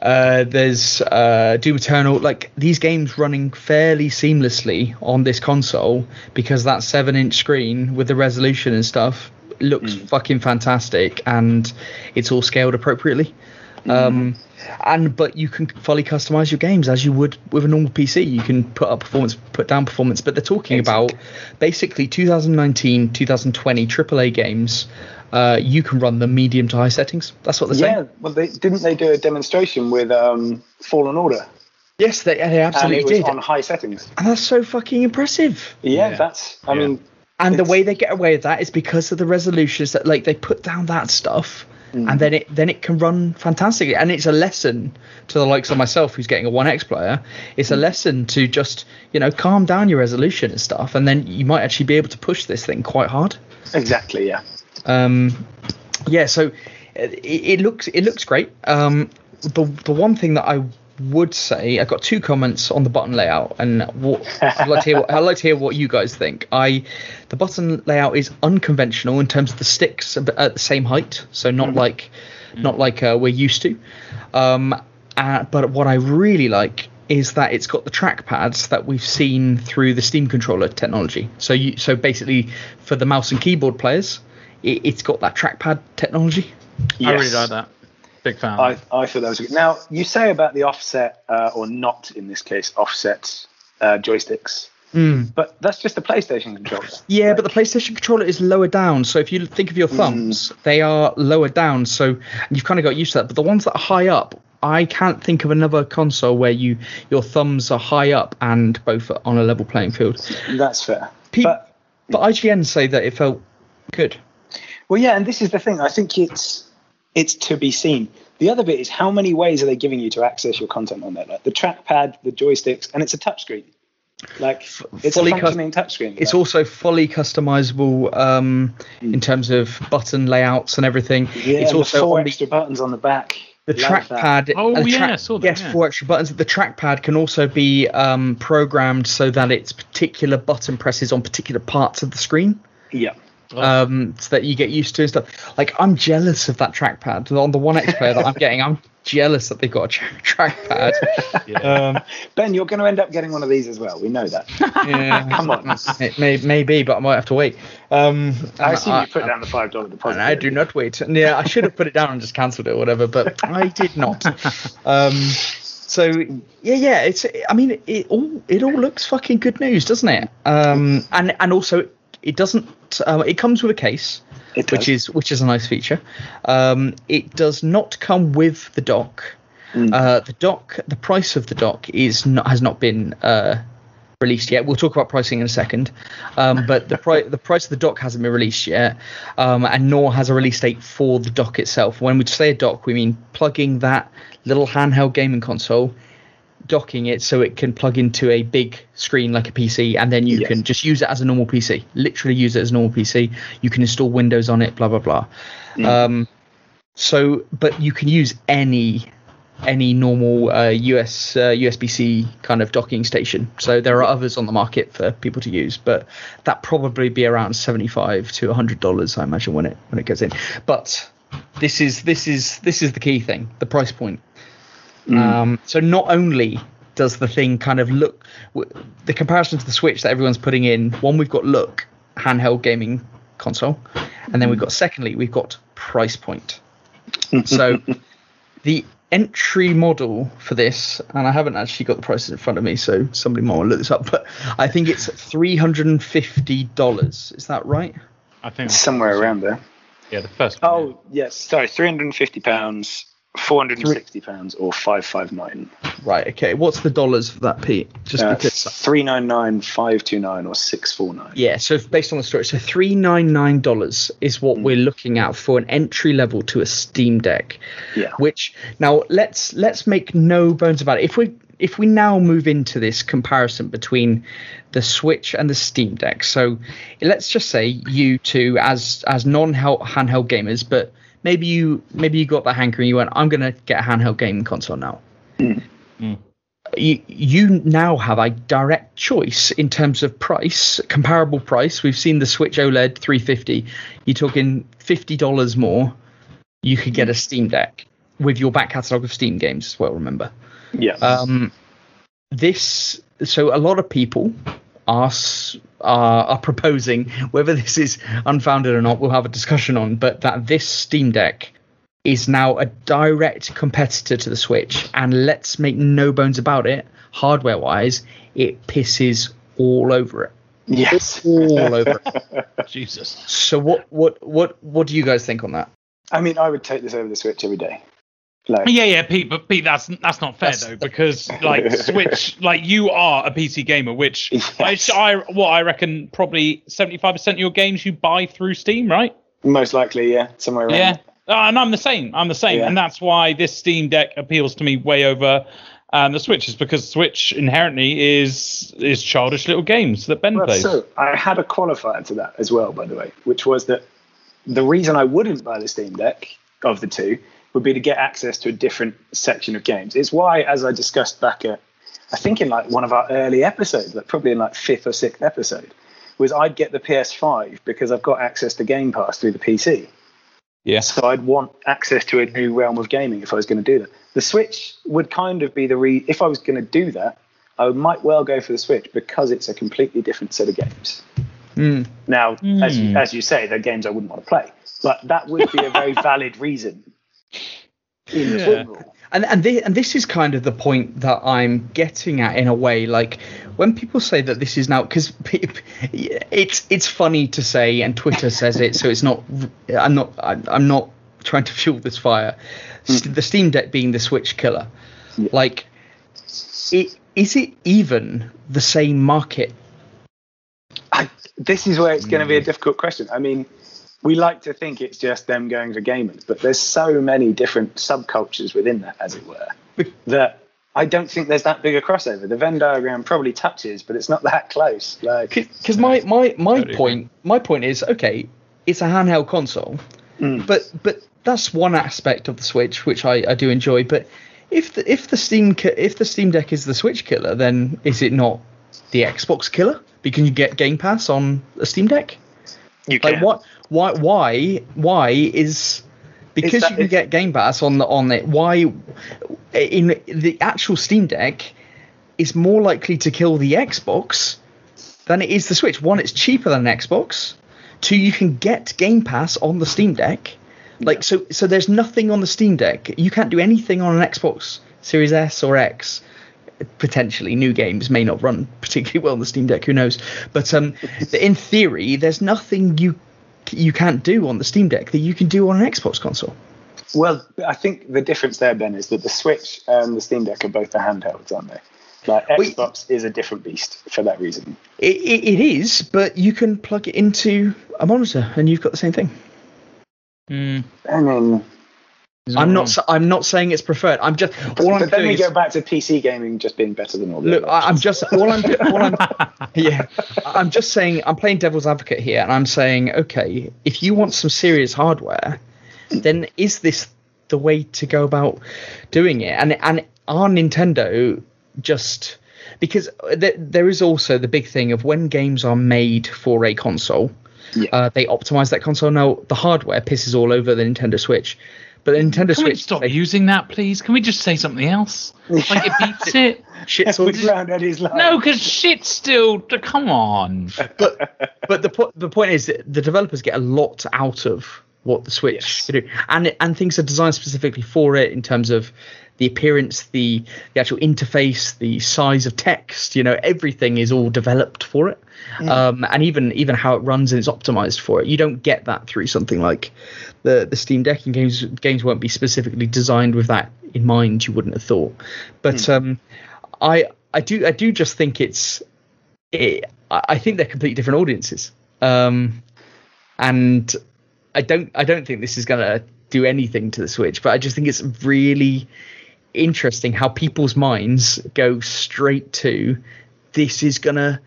uh, there's uh, Doom Eternal. Like these games running fairly seamlessly on this console because that seven-inch screen with the resolution and stuff looks fucking fantastic, and it's all scaled appropriately. Um, and but you can fully customize your games as you would with a normal PC. You can put up performance, put down performance. But they're talking about basically 2019, 2020 AAA games. Uh, you can run the medium to high settings. That's what they're yeah. saying. Well, they didn't they do a demonstration with um, Fallen Order, Yes, they, they and absolutely it was did. on high settings. And that's so fucking impressive. Yeah, Yeah. that's. I Yeah. mean, And the way they get away with that is because of the resolutions that like they put down that stuff and then it then it can run fantastically. And it's a lesson to the likes of myself, who's getting a OneXPlayer. It's a lesson to just you know calm down your resolution and stuff, and then you might actually be able to push this thing quite hard. Exactly. Yeah. Um, yeah, so it, it looks it looks great. Um, the the one thing that I would say, I've got two comments on the button layout, and what, I'd like to hear. What, I'd like to hear what you guys think. I, the button layout is unconventional in terms of the sticks at the same height, so not like, not like uh, we're used to. Um, uh, but what I really like is that it's got the trackpads that we've seen through the Steam controller technology. So you, so basically, for the mouse and keyboard players, it, it's got that trackpad technology. I really like that. Big fan. I, I thought that was good. Now you say about the offset, uh, or not in this case, offset uh, joysticks, but that's just the PlayStation controller. Yeah, but the PlayStation controller is lower down. So if you think of your thumbs, they are lower down. So you've kind of got used to that. But the ones that are high up, I can't think of another console where you your thumbs are high up and both are on a level playing field. That's fair. Pe- but But IGN say that it felt good. well, yeah, and this is the thing. I think it's it's to be seen. The other bit is how many ways are they giving you to access your content on there? Like the trackpad, the joysticks, and it's a touchscreen. Like it's fully a cus- functioning touchscreen. It's Like, also fully customizable um, in terms of button layouts and everything. yeah, it's also four on the extra buttons on the back. the Love that. trackpad. Oh, the yeah, I saw that, Yes, yeah. four extra buttons. The trackpad can also be um, programmed so that it's particular button presses on particular parts of the screen, Yeah. Um, so that you get used to and stuff. Like I'm jealous of that trackpad on the OneXPlayer that I'm getting. I'm jealous that they've got a tra- trackpad. um, Ben, you're going to end up getting one of these as well. We know that. yeah, Come on. it may, maybe, but I might have to wait. Um, I assume I- you put down the five dollar deposit. and I do not wait. And yeah, I should have put it down and just cancelled it or whatever, but I did not. Um, so yeah, yeah, it's. I mean, it all it all looks fucking good news, doesn't it? Um, and and also it doesn't. Um, it comes with a case, which is which is a nice feature. Um, it does not come with the dock. Mm. Uh, the dock, the price of the dock is not has not been uh, released yet. We'll talk about pricing in a second, um, but the price the price of the dock hasn't been released yet, um, and nor has a release date for the dock itself. When we say a dock, we mean plugging that little handheld gaming console, docking it so it can plug into a big screen like a PC, and then you Yes. can just use it as a normal PC. Literally use it as a normal PC. You can install Windows on it. Blah blah blah. Um, so, but you can use any any normal uh, US uh, USB-C kind of docking station. So there are others on the market for people to use, but that probably be around seventy-five to hundred dollars, I imagine, when it when it goes in. But this is this is this is the key thing, the price point. Um, so not only does the thing kind of look w- the comparison to the Switch that everyone's putting in. One, we've got look handheld gaming console, and then we've got secondly we've got price point. So the entry model for this, and I haven't actually got the prices in front of me, so somebody might want to look this up, but I think it's three hundred and fifty dollars. Is that right? I think somewhere around there. Yeah, the first. one, Oh yes, sorry, three hundred and fifty pounds, four hundred and sixty pounds, or five five nine. Right. Okay. What's the dollars for that, Pete? Just Uh, because. three nine nine, five two nine, or six four nine. Yeah, so based on the story, so three nine nine dollars is what we're looking at for an entry level to a Steam Deck. Yeah. Which now let's let's make no bones about it. If we if we now move into this comparison between the Switch and the Steam Deck, so let's just say you two as as non handheld gamers, but maybe you maybe you got that hankering, you went, I'm gonna get a handheld gaming console now you, you now have a direct choice in terms of price, comparable price. We've seen the Switch OLED 350. You're talking fifty dollars more. You could get a Steam Deck with your back catalog of Steam games as well. Remember, Yeah. um, this. So a lot of people are s- are, are proposing whether this is unfounded or not. We'll have a discussion on, but that this Steam Deck is now a direct competitor to the Switch, and let's make no bones about it. Hardware wise, it pisses all over it, yes. all over it. Jesus. So what what what what do you guys think on that? I mean, I would take this over the Switch every day. Like, Yeah, yeah, Pete, but Pete, that's that's not fair That's- though, because like Switch, like you are a PC gamer, which Yes. I, I what I reckon probably seventy five percent of your games you buy through Steam, right? most likely, yeah, somewhere around. Yeah. Uh, and I'm the same. I'm the same, Yeah. and that's why this Steam Deck appeals to me way over um, the Switch, is because Switch inherently is is childish little games that Ben Well, plays. so I had a qualifier to that as well, by the way, which was that the reason I wouldn't buy the Steam Deck of the two would be to get access to a different section of games. It's why, as I discussed back at, I think in like one of our early episodes, like probably in like fifth or sixth episode, was I'd get the PS5 because I've got access to Game Pass through the PC. yeah, So I'd want access to a new realm of gaming if I was going to do that. The Switch would kind of be the re. If I was going to do that, I might well go for the Switch because it's a completely different set of games. Mm. Now, as you, Hmm. as you say, they're games I wouldn't want to play, but that would be a very valid reason. In Yeah. football, and and this, and this is kind of the point that I'm getting at in a way. Like when people say that this is now because it's it's funny to say, and Twitter says it, so it's not. I'm not. I'm not trying to fuel this fire. S The Steam Deck being the Switch killer, like, it, is it even the same market? I, this is where it's going to be a Hmm. difficult question. I mean, we like to think it's just them going for gamers, but there's so many different subcultures within that, as it were, that I don't think there's that big a crossover. The Venn diagram probably touches, but it's not that close. Like, Because my my my Totally point my point is okay, it's a handheld console, Mm. but but that's one aspect of the Switch which I, I do enjoy. But if the if the Steam if the Steam Deck is the Switch killer, then is it not the Xbox killer? Because you get Game Pass on a Steam Deck. you Like can. what? Why? Why? Why is because that- you can get Game Pass on the on it? Why in the actual Steam Deck is more likely to kill the Xbox than it is the Switch? One, it's cheaper than an Xbox. Two, you can get Game Pass on the Steam Deck. Like so, so there's nothing on the Steam Deck. You can't do anything on an Xbox Series S or X. Potentially, new games may not run particularly well on the Steam Deck. Who knows? But um, in theory, there's nothing you you can't do on the Steam Deck that you can do on an Xbox console. Well, I think the difference there, Ben, is that the Switch and the Steam Deck are both the handhelds, aren't they? Like Wait. Xbox is a different beast for that reason. It, it, it is, but you can plug it into a monitor and you've got the same thing. Mm, I mean, he's I'm not. sa- I'm not saying it's preferred. I'm just. All I'm but then doing we is, go back to PC gaming just being better than all the Look, I, I'm just all I'm all I'm yeah. I'm just saying I'm playing devil's advocate here, and I'm saying okay, if you want some serious hardware, then is this the way to go about doing it? And and are Nintendo just because there, there is also the big thing of when games are made for a console, Yeah. uh, they optimize that console. Now the hardware pisses all over the Nintendo Switch, but Nintendo Can we Switch stop they, using that, please? Can we just say something else? Like it beats it. shits all Every round Eddie's like, No, because shit still. Come on. but but the po- the point is that the developers get a lot out of what the Switch Yes. do, and and things are designed specifically for it in terms of the appearance, the the actual interface, the size of text. You know, everything is all developed for it, um, and even even how it runs and it's optimized for it. You don't get that through something like the the Steam Deck, and games games won't be specifically designed with that in mind. You wouldn't have thought, but um, I I do I do just think it's it, I I think they're completely different audiences. Um, and I don't I don't think this is gonna do anything to the Switch, but I just think it's really interesting how people's minds go straight to this is gonna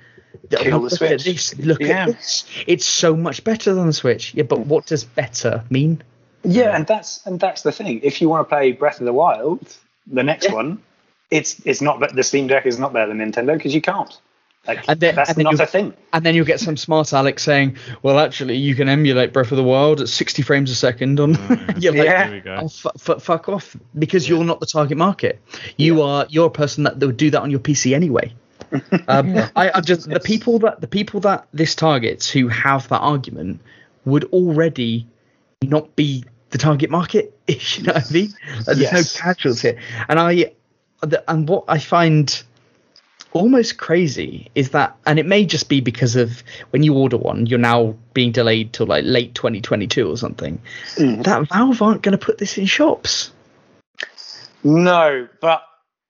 Kill the Switch. this look Yeah. at this it's so much better than the Switch yeah but what does better mean Yeah, and that's and that's the thing. If you want to play Breath of the Wild, the next Yeah. one, it's it's not that the Steam Deck is not better than Nintendo because you can't. Like And then- that's and then not you- a thing. and then you'll get some smart Alex saying well actually you can emulate Breath of the Wild at 60 frames a second on you're like, Yeah. Here we go. Oh, f- f- fuck off because you're not the target market. You are you're a person that, that would do that on your PC anyway. um, I, I just the people that the people that this targets who have that argument would already not be the target market. You know what I mean? There's Yes. no casuals here, and I the, and what I find almost crazy is that, and it may just be because of when you order one, you're now being delayed till like late 2022 or something. Mm. That Valve aren't going to put this in shops. No, but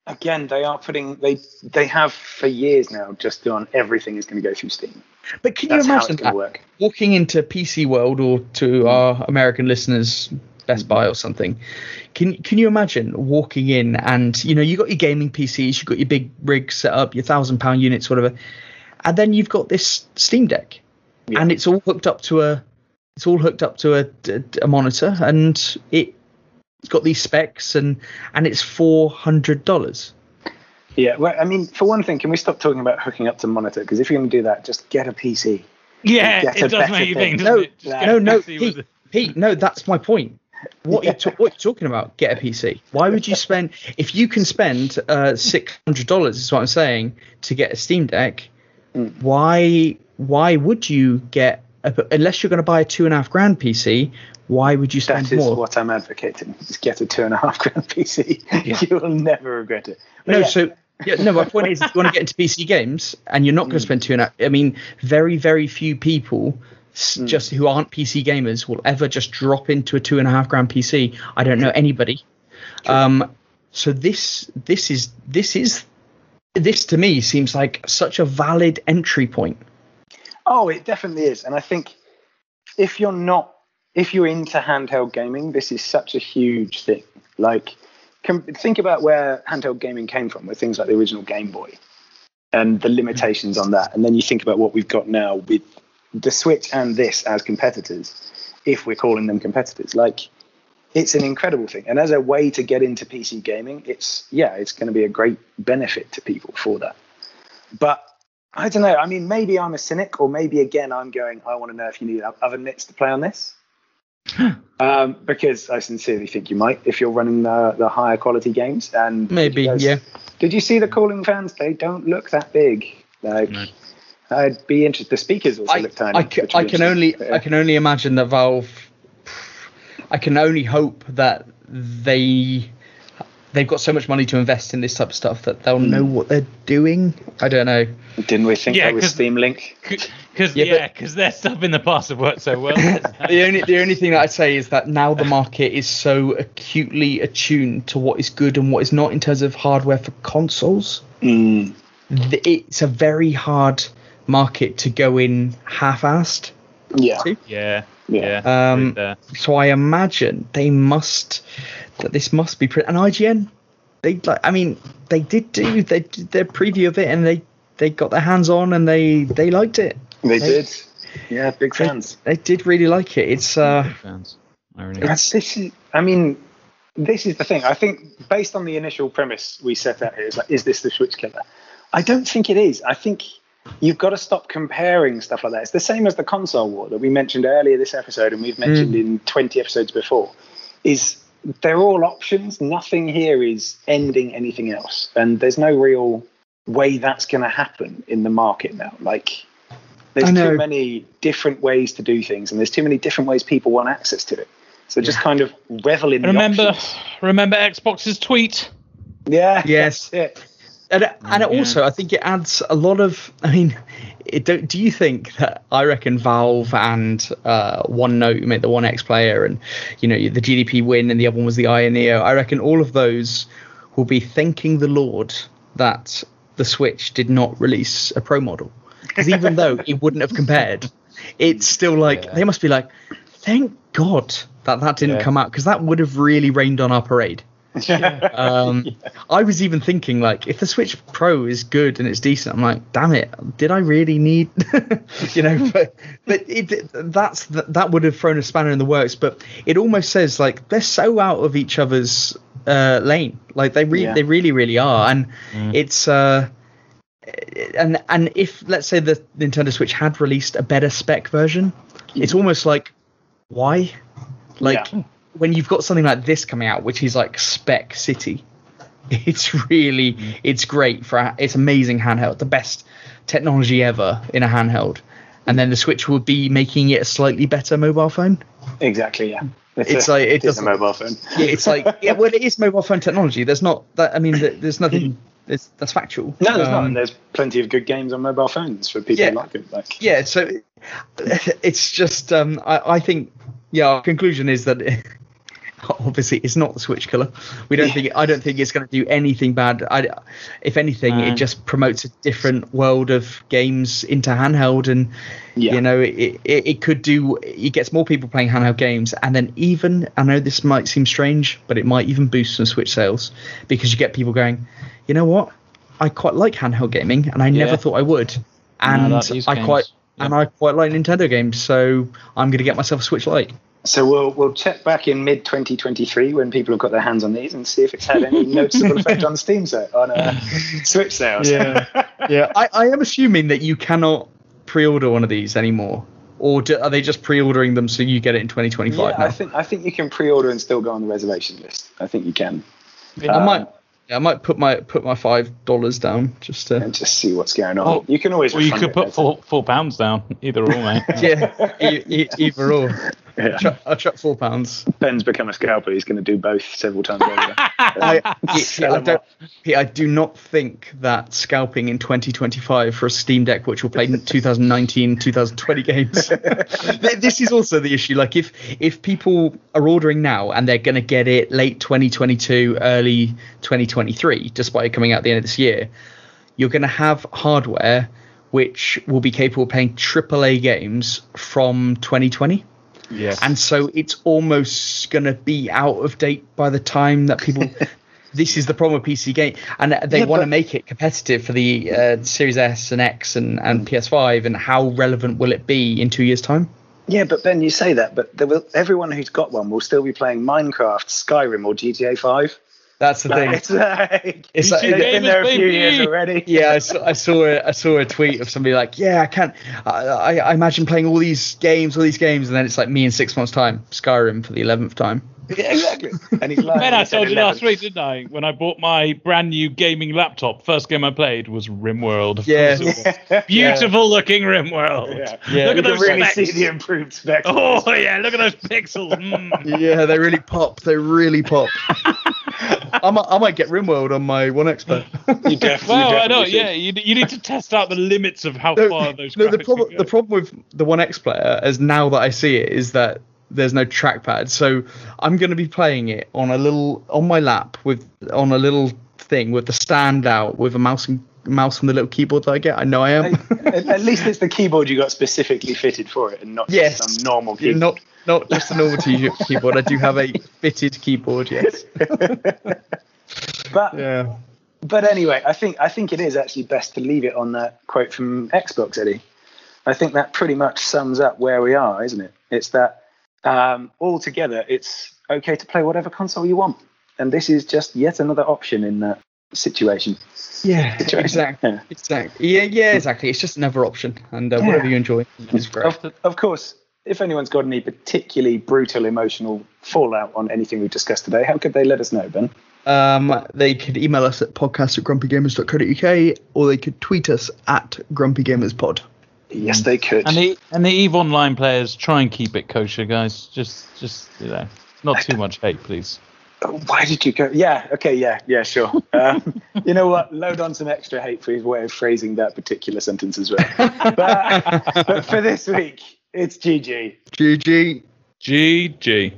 again, they are putting they they have for years now just done everything is going to go through Steam. But can That's you imagine that work. walking into PC World or to our American listeners, Best Buy mm-hmm. or something. Can can you imagine walking in and you know you got your gaming PCs, you've got your big rig set up, your thousand pound units, whatever, and then you've got this Steam Deck, Yeah. and it's all hooked up to a it's all hooked up to a, a, a monitor, and it it's got these specs and and it's four hundred dollars. Yeah, well, I mean, for one thing, can we stop talking about hooking up to monitor? Because if you're going to do that, just get a PC. Yeah, Get a it does better make you thing. think. No, doesn't it? Just get no, no, Pete, Pete, no, that's my point. What you ta- what you talking about? Get a PC. Why would you spend if you can spend uh, six hundred dollars? Is what I'm saying to get a Steam Deck. Mm. Why why would you get a, unless you're going to buy a two and a half grand PC? Why would you spend more? That is more? what I'm advocating. Just get a two and a half grand PC. You'll never regret it. But no, yeah, so yeah, no. My point is, if you want to get into PC games, and you're not going to spend two and a. I mean, very, very few people, s just who aren't PC gamers, will ever just drop into a two and a half grand PC. I don't know anybody. Um, so this, this is, this is, this to me seems like such a valid entry point. Oh, it definitely is. And I think if you're not, if you're into handheld gaming, this is such a huge thing. Like, think about where handheld gaming came from, with things like the original Game Boy and the limitations on that. And then you think about what we've got now with the Switch and this as competitors, if we're calling them competitors. Like, it's an incredible thing. And as a way to get into PC gaming, it's, yeah, it's going to be a great benefit to people for that. But I don't know. I mean, maybe I'm a cynic, or maybe again I'm going. I want to know if you need other nits to play on this, um, because I sincerely think you might if you're running the the higher quality games. And Maybe, guys- yeah. Did you see the cooling fans? They don't look that big. Like, No. I'd be interested. The speakers also I, look tiny. I, ca- I can only interesting. I can only imagine that Valve. I can only hope that they they've got so much money to invest in this type of stuff that they'll know what they're doing. I don't know. Didn't we think Yeah, that was 'cause- Steam Link? Because Yeah, yeah, because their stuff in the past have worked so well. The only the only thing that I'd say is that now the market is so acutely attuned to what is good and what is not in terms of hardware for consoles. Mm, It's a very hard market to go in half-assed. yeah. to. yeah, Yeah. yeah. Um, With, So I imagine they must that this must be pre- and IGN. They like I mean they did do they did their preview of it and they they got their hands on and they they liked it. They They- did. Yeah, big fans. they did really like it. It's uh fans. Irony. That's, this is, I mean, this is the thing. I think based on the initial premise we set out here, is like, is this the Switch killer? I don't think it is. I think you've got to stop comparing stuff like that. It's the same as the console war that we mentioned earlier this episode, and we've mentioned mm. in 20 episodes before. Is they're all options. Nothing here is ending anything else, and there's no real way that's going to happen in the market now. Like. There's too many different ways to do things, and there's too many different ways people want access to it. So just kind of revel in the Remember, options. remember Xbox's tweet. Yeah. Yes. that's it. And it, and it Yeah. also I think it adds a lot of I mean it don't do you think that I reckon Valve and uh, OneNote made the OneXPlayer and you know the GPD Win and the other one was the Aya Neo I reckon all of those will be thanking the Lord that the Switch did not release a Pro model because even though it wouldn't have compared it's still like they must be like thank God that that didn't Yeah. come out because that would have really rained on our parade. Um, I was even thinking like, if the Switch Pro is good and it's decent, I'm like, damn it, did I really need, you know? But, but it, that's that would have thrown a spanner in the works. But it almost says like they're so out of each other's uh, lane, like they really, Yeah. they really, really are, and it's. uh and and if let's say the Nintendo Switch had released a better spec version, it's almost like why? Like Yeah. When you've got something like this coming out, which is like Spec City, it's really it's great for a, it's amazing handheld, the best technology ever in a handheld. And then the Switch would be making it a slightly better mobile phone. Exactly. Yeah. It's a, like- it it is a mobile phone. Yeah, it's like yeah, well, it is mobile phone technology. There's not that. I mean, there's nothing. It's, that's factual. No, there's not. Um, And there's plenty of good games on mobile phones for people Yeah. like it. Like, yeah so it's just um i, I think yeah our conclusion is that obviously it's not the Switch killer. We don't think I don't think it's going to do anything bad. I, if anything, No. it just promotes a different world of games into handheld, and Yeah. you know it, it it could do. It gets more people playing handheld games, and then even I know this might seem strange, but it might even boost some Switch sales because you get people going, you know what, I quite like handheld gaming, and I Yeah. never thought I would, and these I games, quite. yeah. And I quite like Nintendo games, so I'm going to get myself a Switch Lite. So we'll we'll check back in mid 2023 when people have got their hands on these and see if it's had any noticeable effect on Steam sale on uh, Switch sales. Yeah. yeah, I, I am assuming that you cannot pre-order one of these anymore, or do, are they just pre-ordering them so you get it in 2025 Yeah, now? I think I think you can pre-order and still go on the reservation list. I think you can. I Um, might, yeah, I might put my put my five dollars down just to. and just see what's going on. Oh, you can always. Or you could it put four four pounds down. Either or, mate. Yeah, e- e- either or. Yeah. Chuck, I'll chuck four pounds. Ben's become a scalper. He's going to do both several times over. I, Sell don't. I do not think that scalping in 2025 for a Steam Deck, which will play 2019, 2020 games. This is also the issue. Like, if if people are ordering now and they're going to get it late 2022, early 2023, despite it coming out at the end of this year, you're going to have hardware which will be capable of playing AAA games from 2020 Yes. and so it's almost going to be out of date by the time that people this is the problem with pc game and they Yeah, want to make it competitive for the uh, series s and x and, and ps5 and how relevant will it be in two years time Yeah, but Ben, you say that, but there will, everyone who's got one will still be playing Minecraft, Skyrim, or GTA 5. That's the thing It's like, It's like- they've been there a few Gamers, years already. yeah I saw, I saw a, I saw a tweet of somebody like yeah i can't I, I, I imagine playing all these games all these games and then it's like me in six months time skyrim for the 11th time Yeah, exactly. And he's lying. Ben, I told you 11. last week, didn't I? When I bought my brand new gaming laptop, first game I played was RimWorld. Of Yeah. course it was. Beautiful looking RimWorld. Yeah. Yeah. Look You at can those really specs. see the improved specs. Oh yeah, look at those pixels. Mm. yeah they really pop they really pop I might, I might get RimWorld on my One X Pro. You definitely, Well, I know. definitely Yeah, you, you need to test out the limits of how far those. no, the problem the problem with the OneXPlayer, as now that I see it, is that there's no trackpad. So I'm going to be playing it on a little on my lap with on a little thing with the stand out with a mouse and mouse and the little keyboard that I get. I know I am. at, at least it's the keyboard you got specifically fitted for it, and not Yes. just some normal keyboard. not not just a normal keyboard. I do have a fitted keyboard. Yes. But Yeah. but anyway, I think I think it is actually best to leave it on that quote from Xbox, Eddie. I think that pretty much sums up where we are, isn't it? It's that um, altogether, it's okay to play whatever console you want, and this is just yet another option in that situation. Yeah. Situation. Exactly. Yeah. Exactly. Yeah. Yeah. Exactly. It's just another option, and uh, Yeah. whatever you enjoy is great. Of, of course, if anyone's got any particularly brutal emotional fallout on anything we've discussed today, how could they let us know, Ben? Um, they could email us at podcast at grumpygamers.co.uk or they could tweet us at grumpygamerspod. Yes, they could. And the and the Eve Online players try and keep it kosher, guys. Just just you know, not too much hate, please. Why did you go? Yeah, okay, yeah, yeah, sure. Um, you know what? Load on some extra hate for his way of phrasing that particular sentence as well. But, but for this week, it's GG. GG. GG.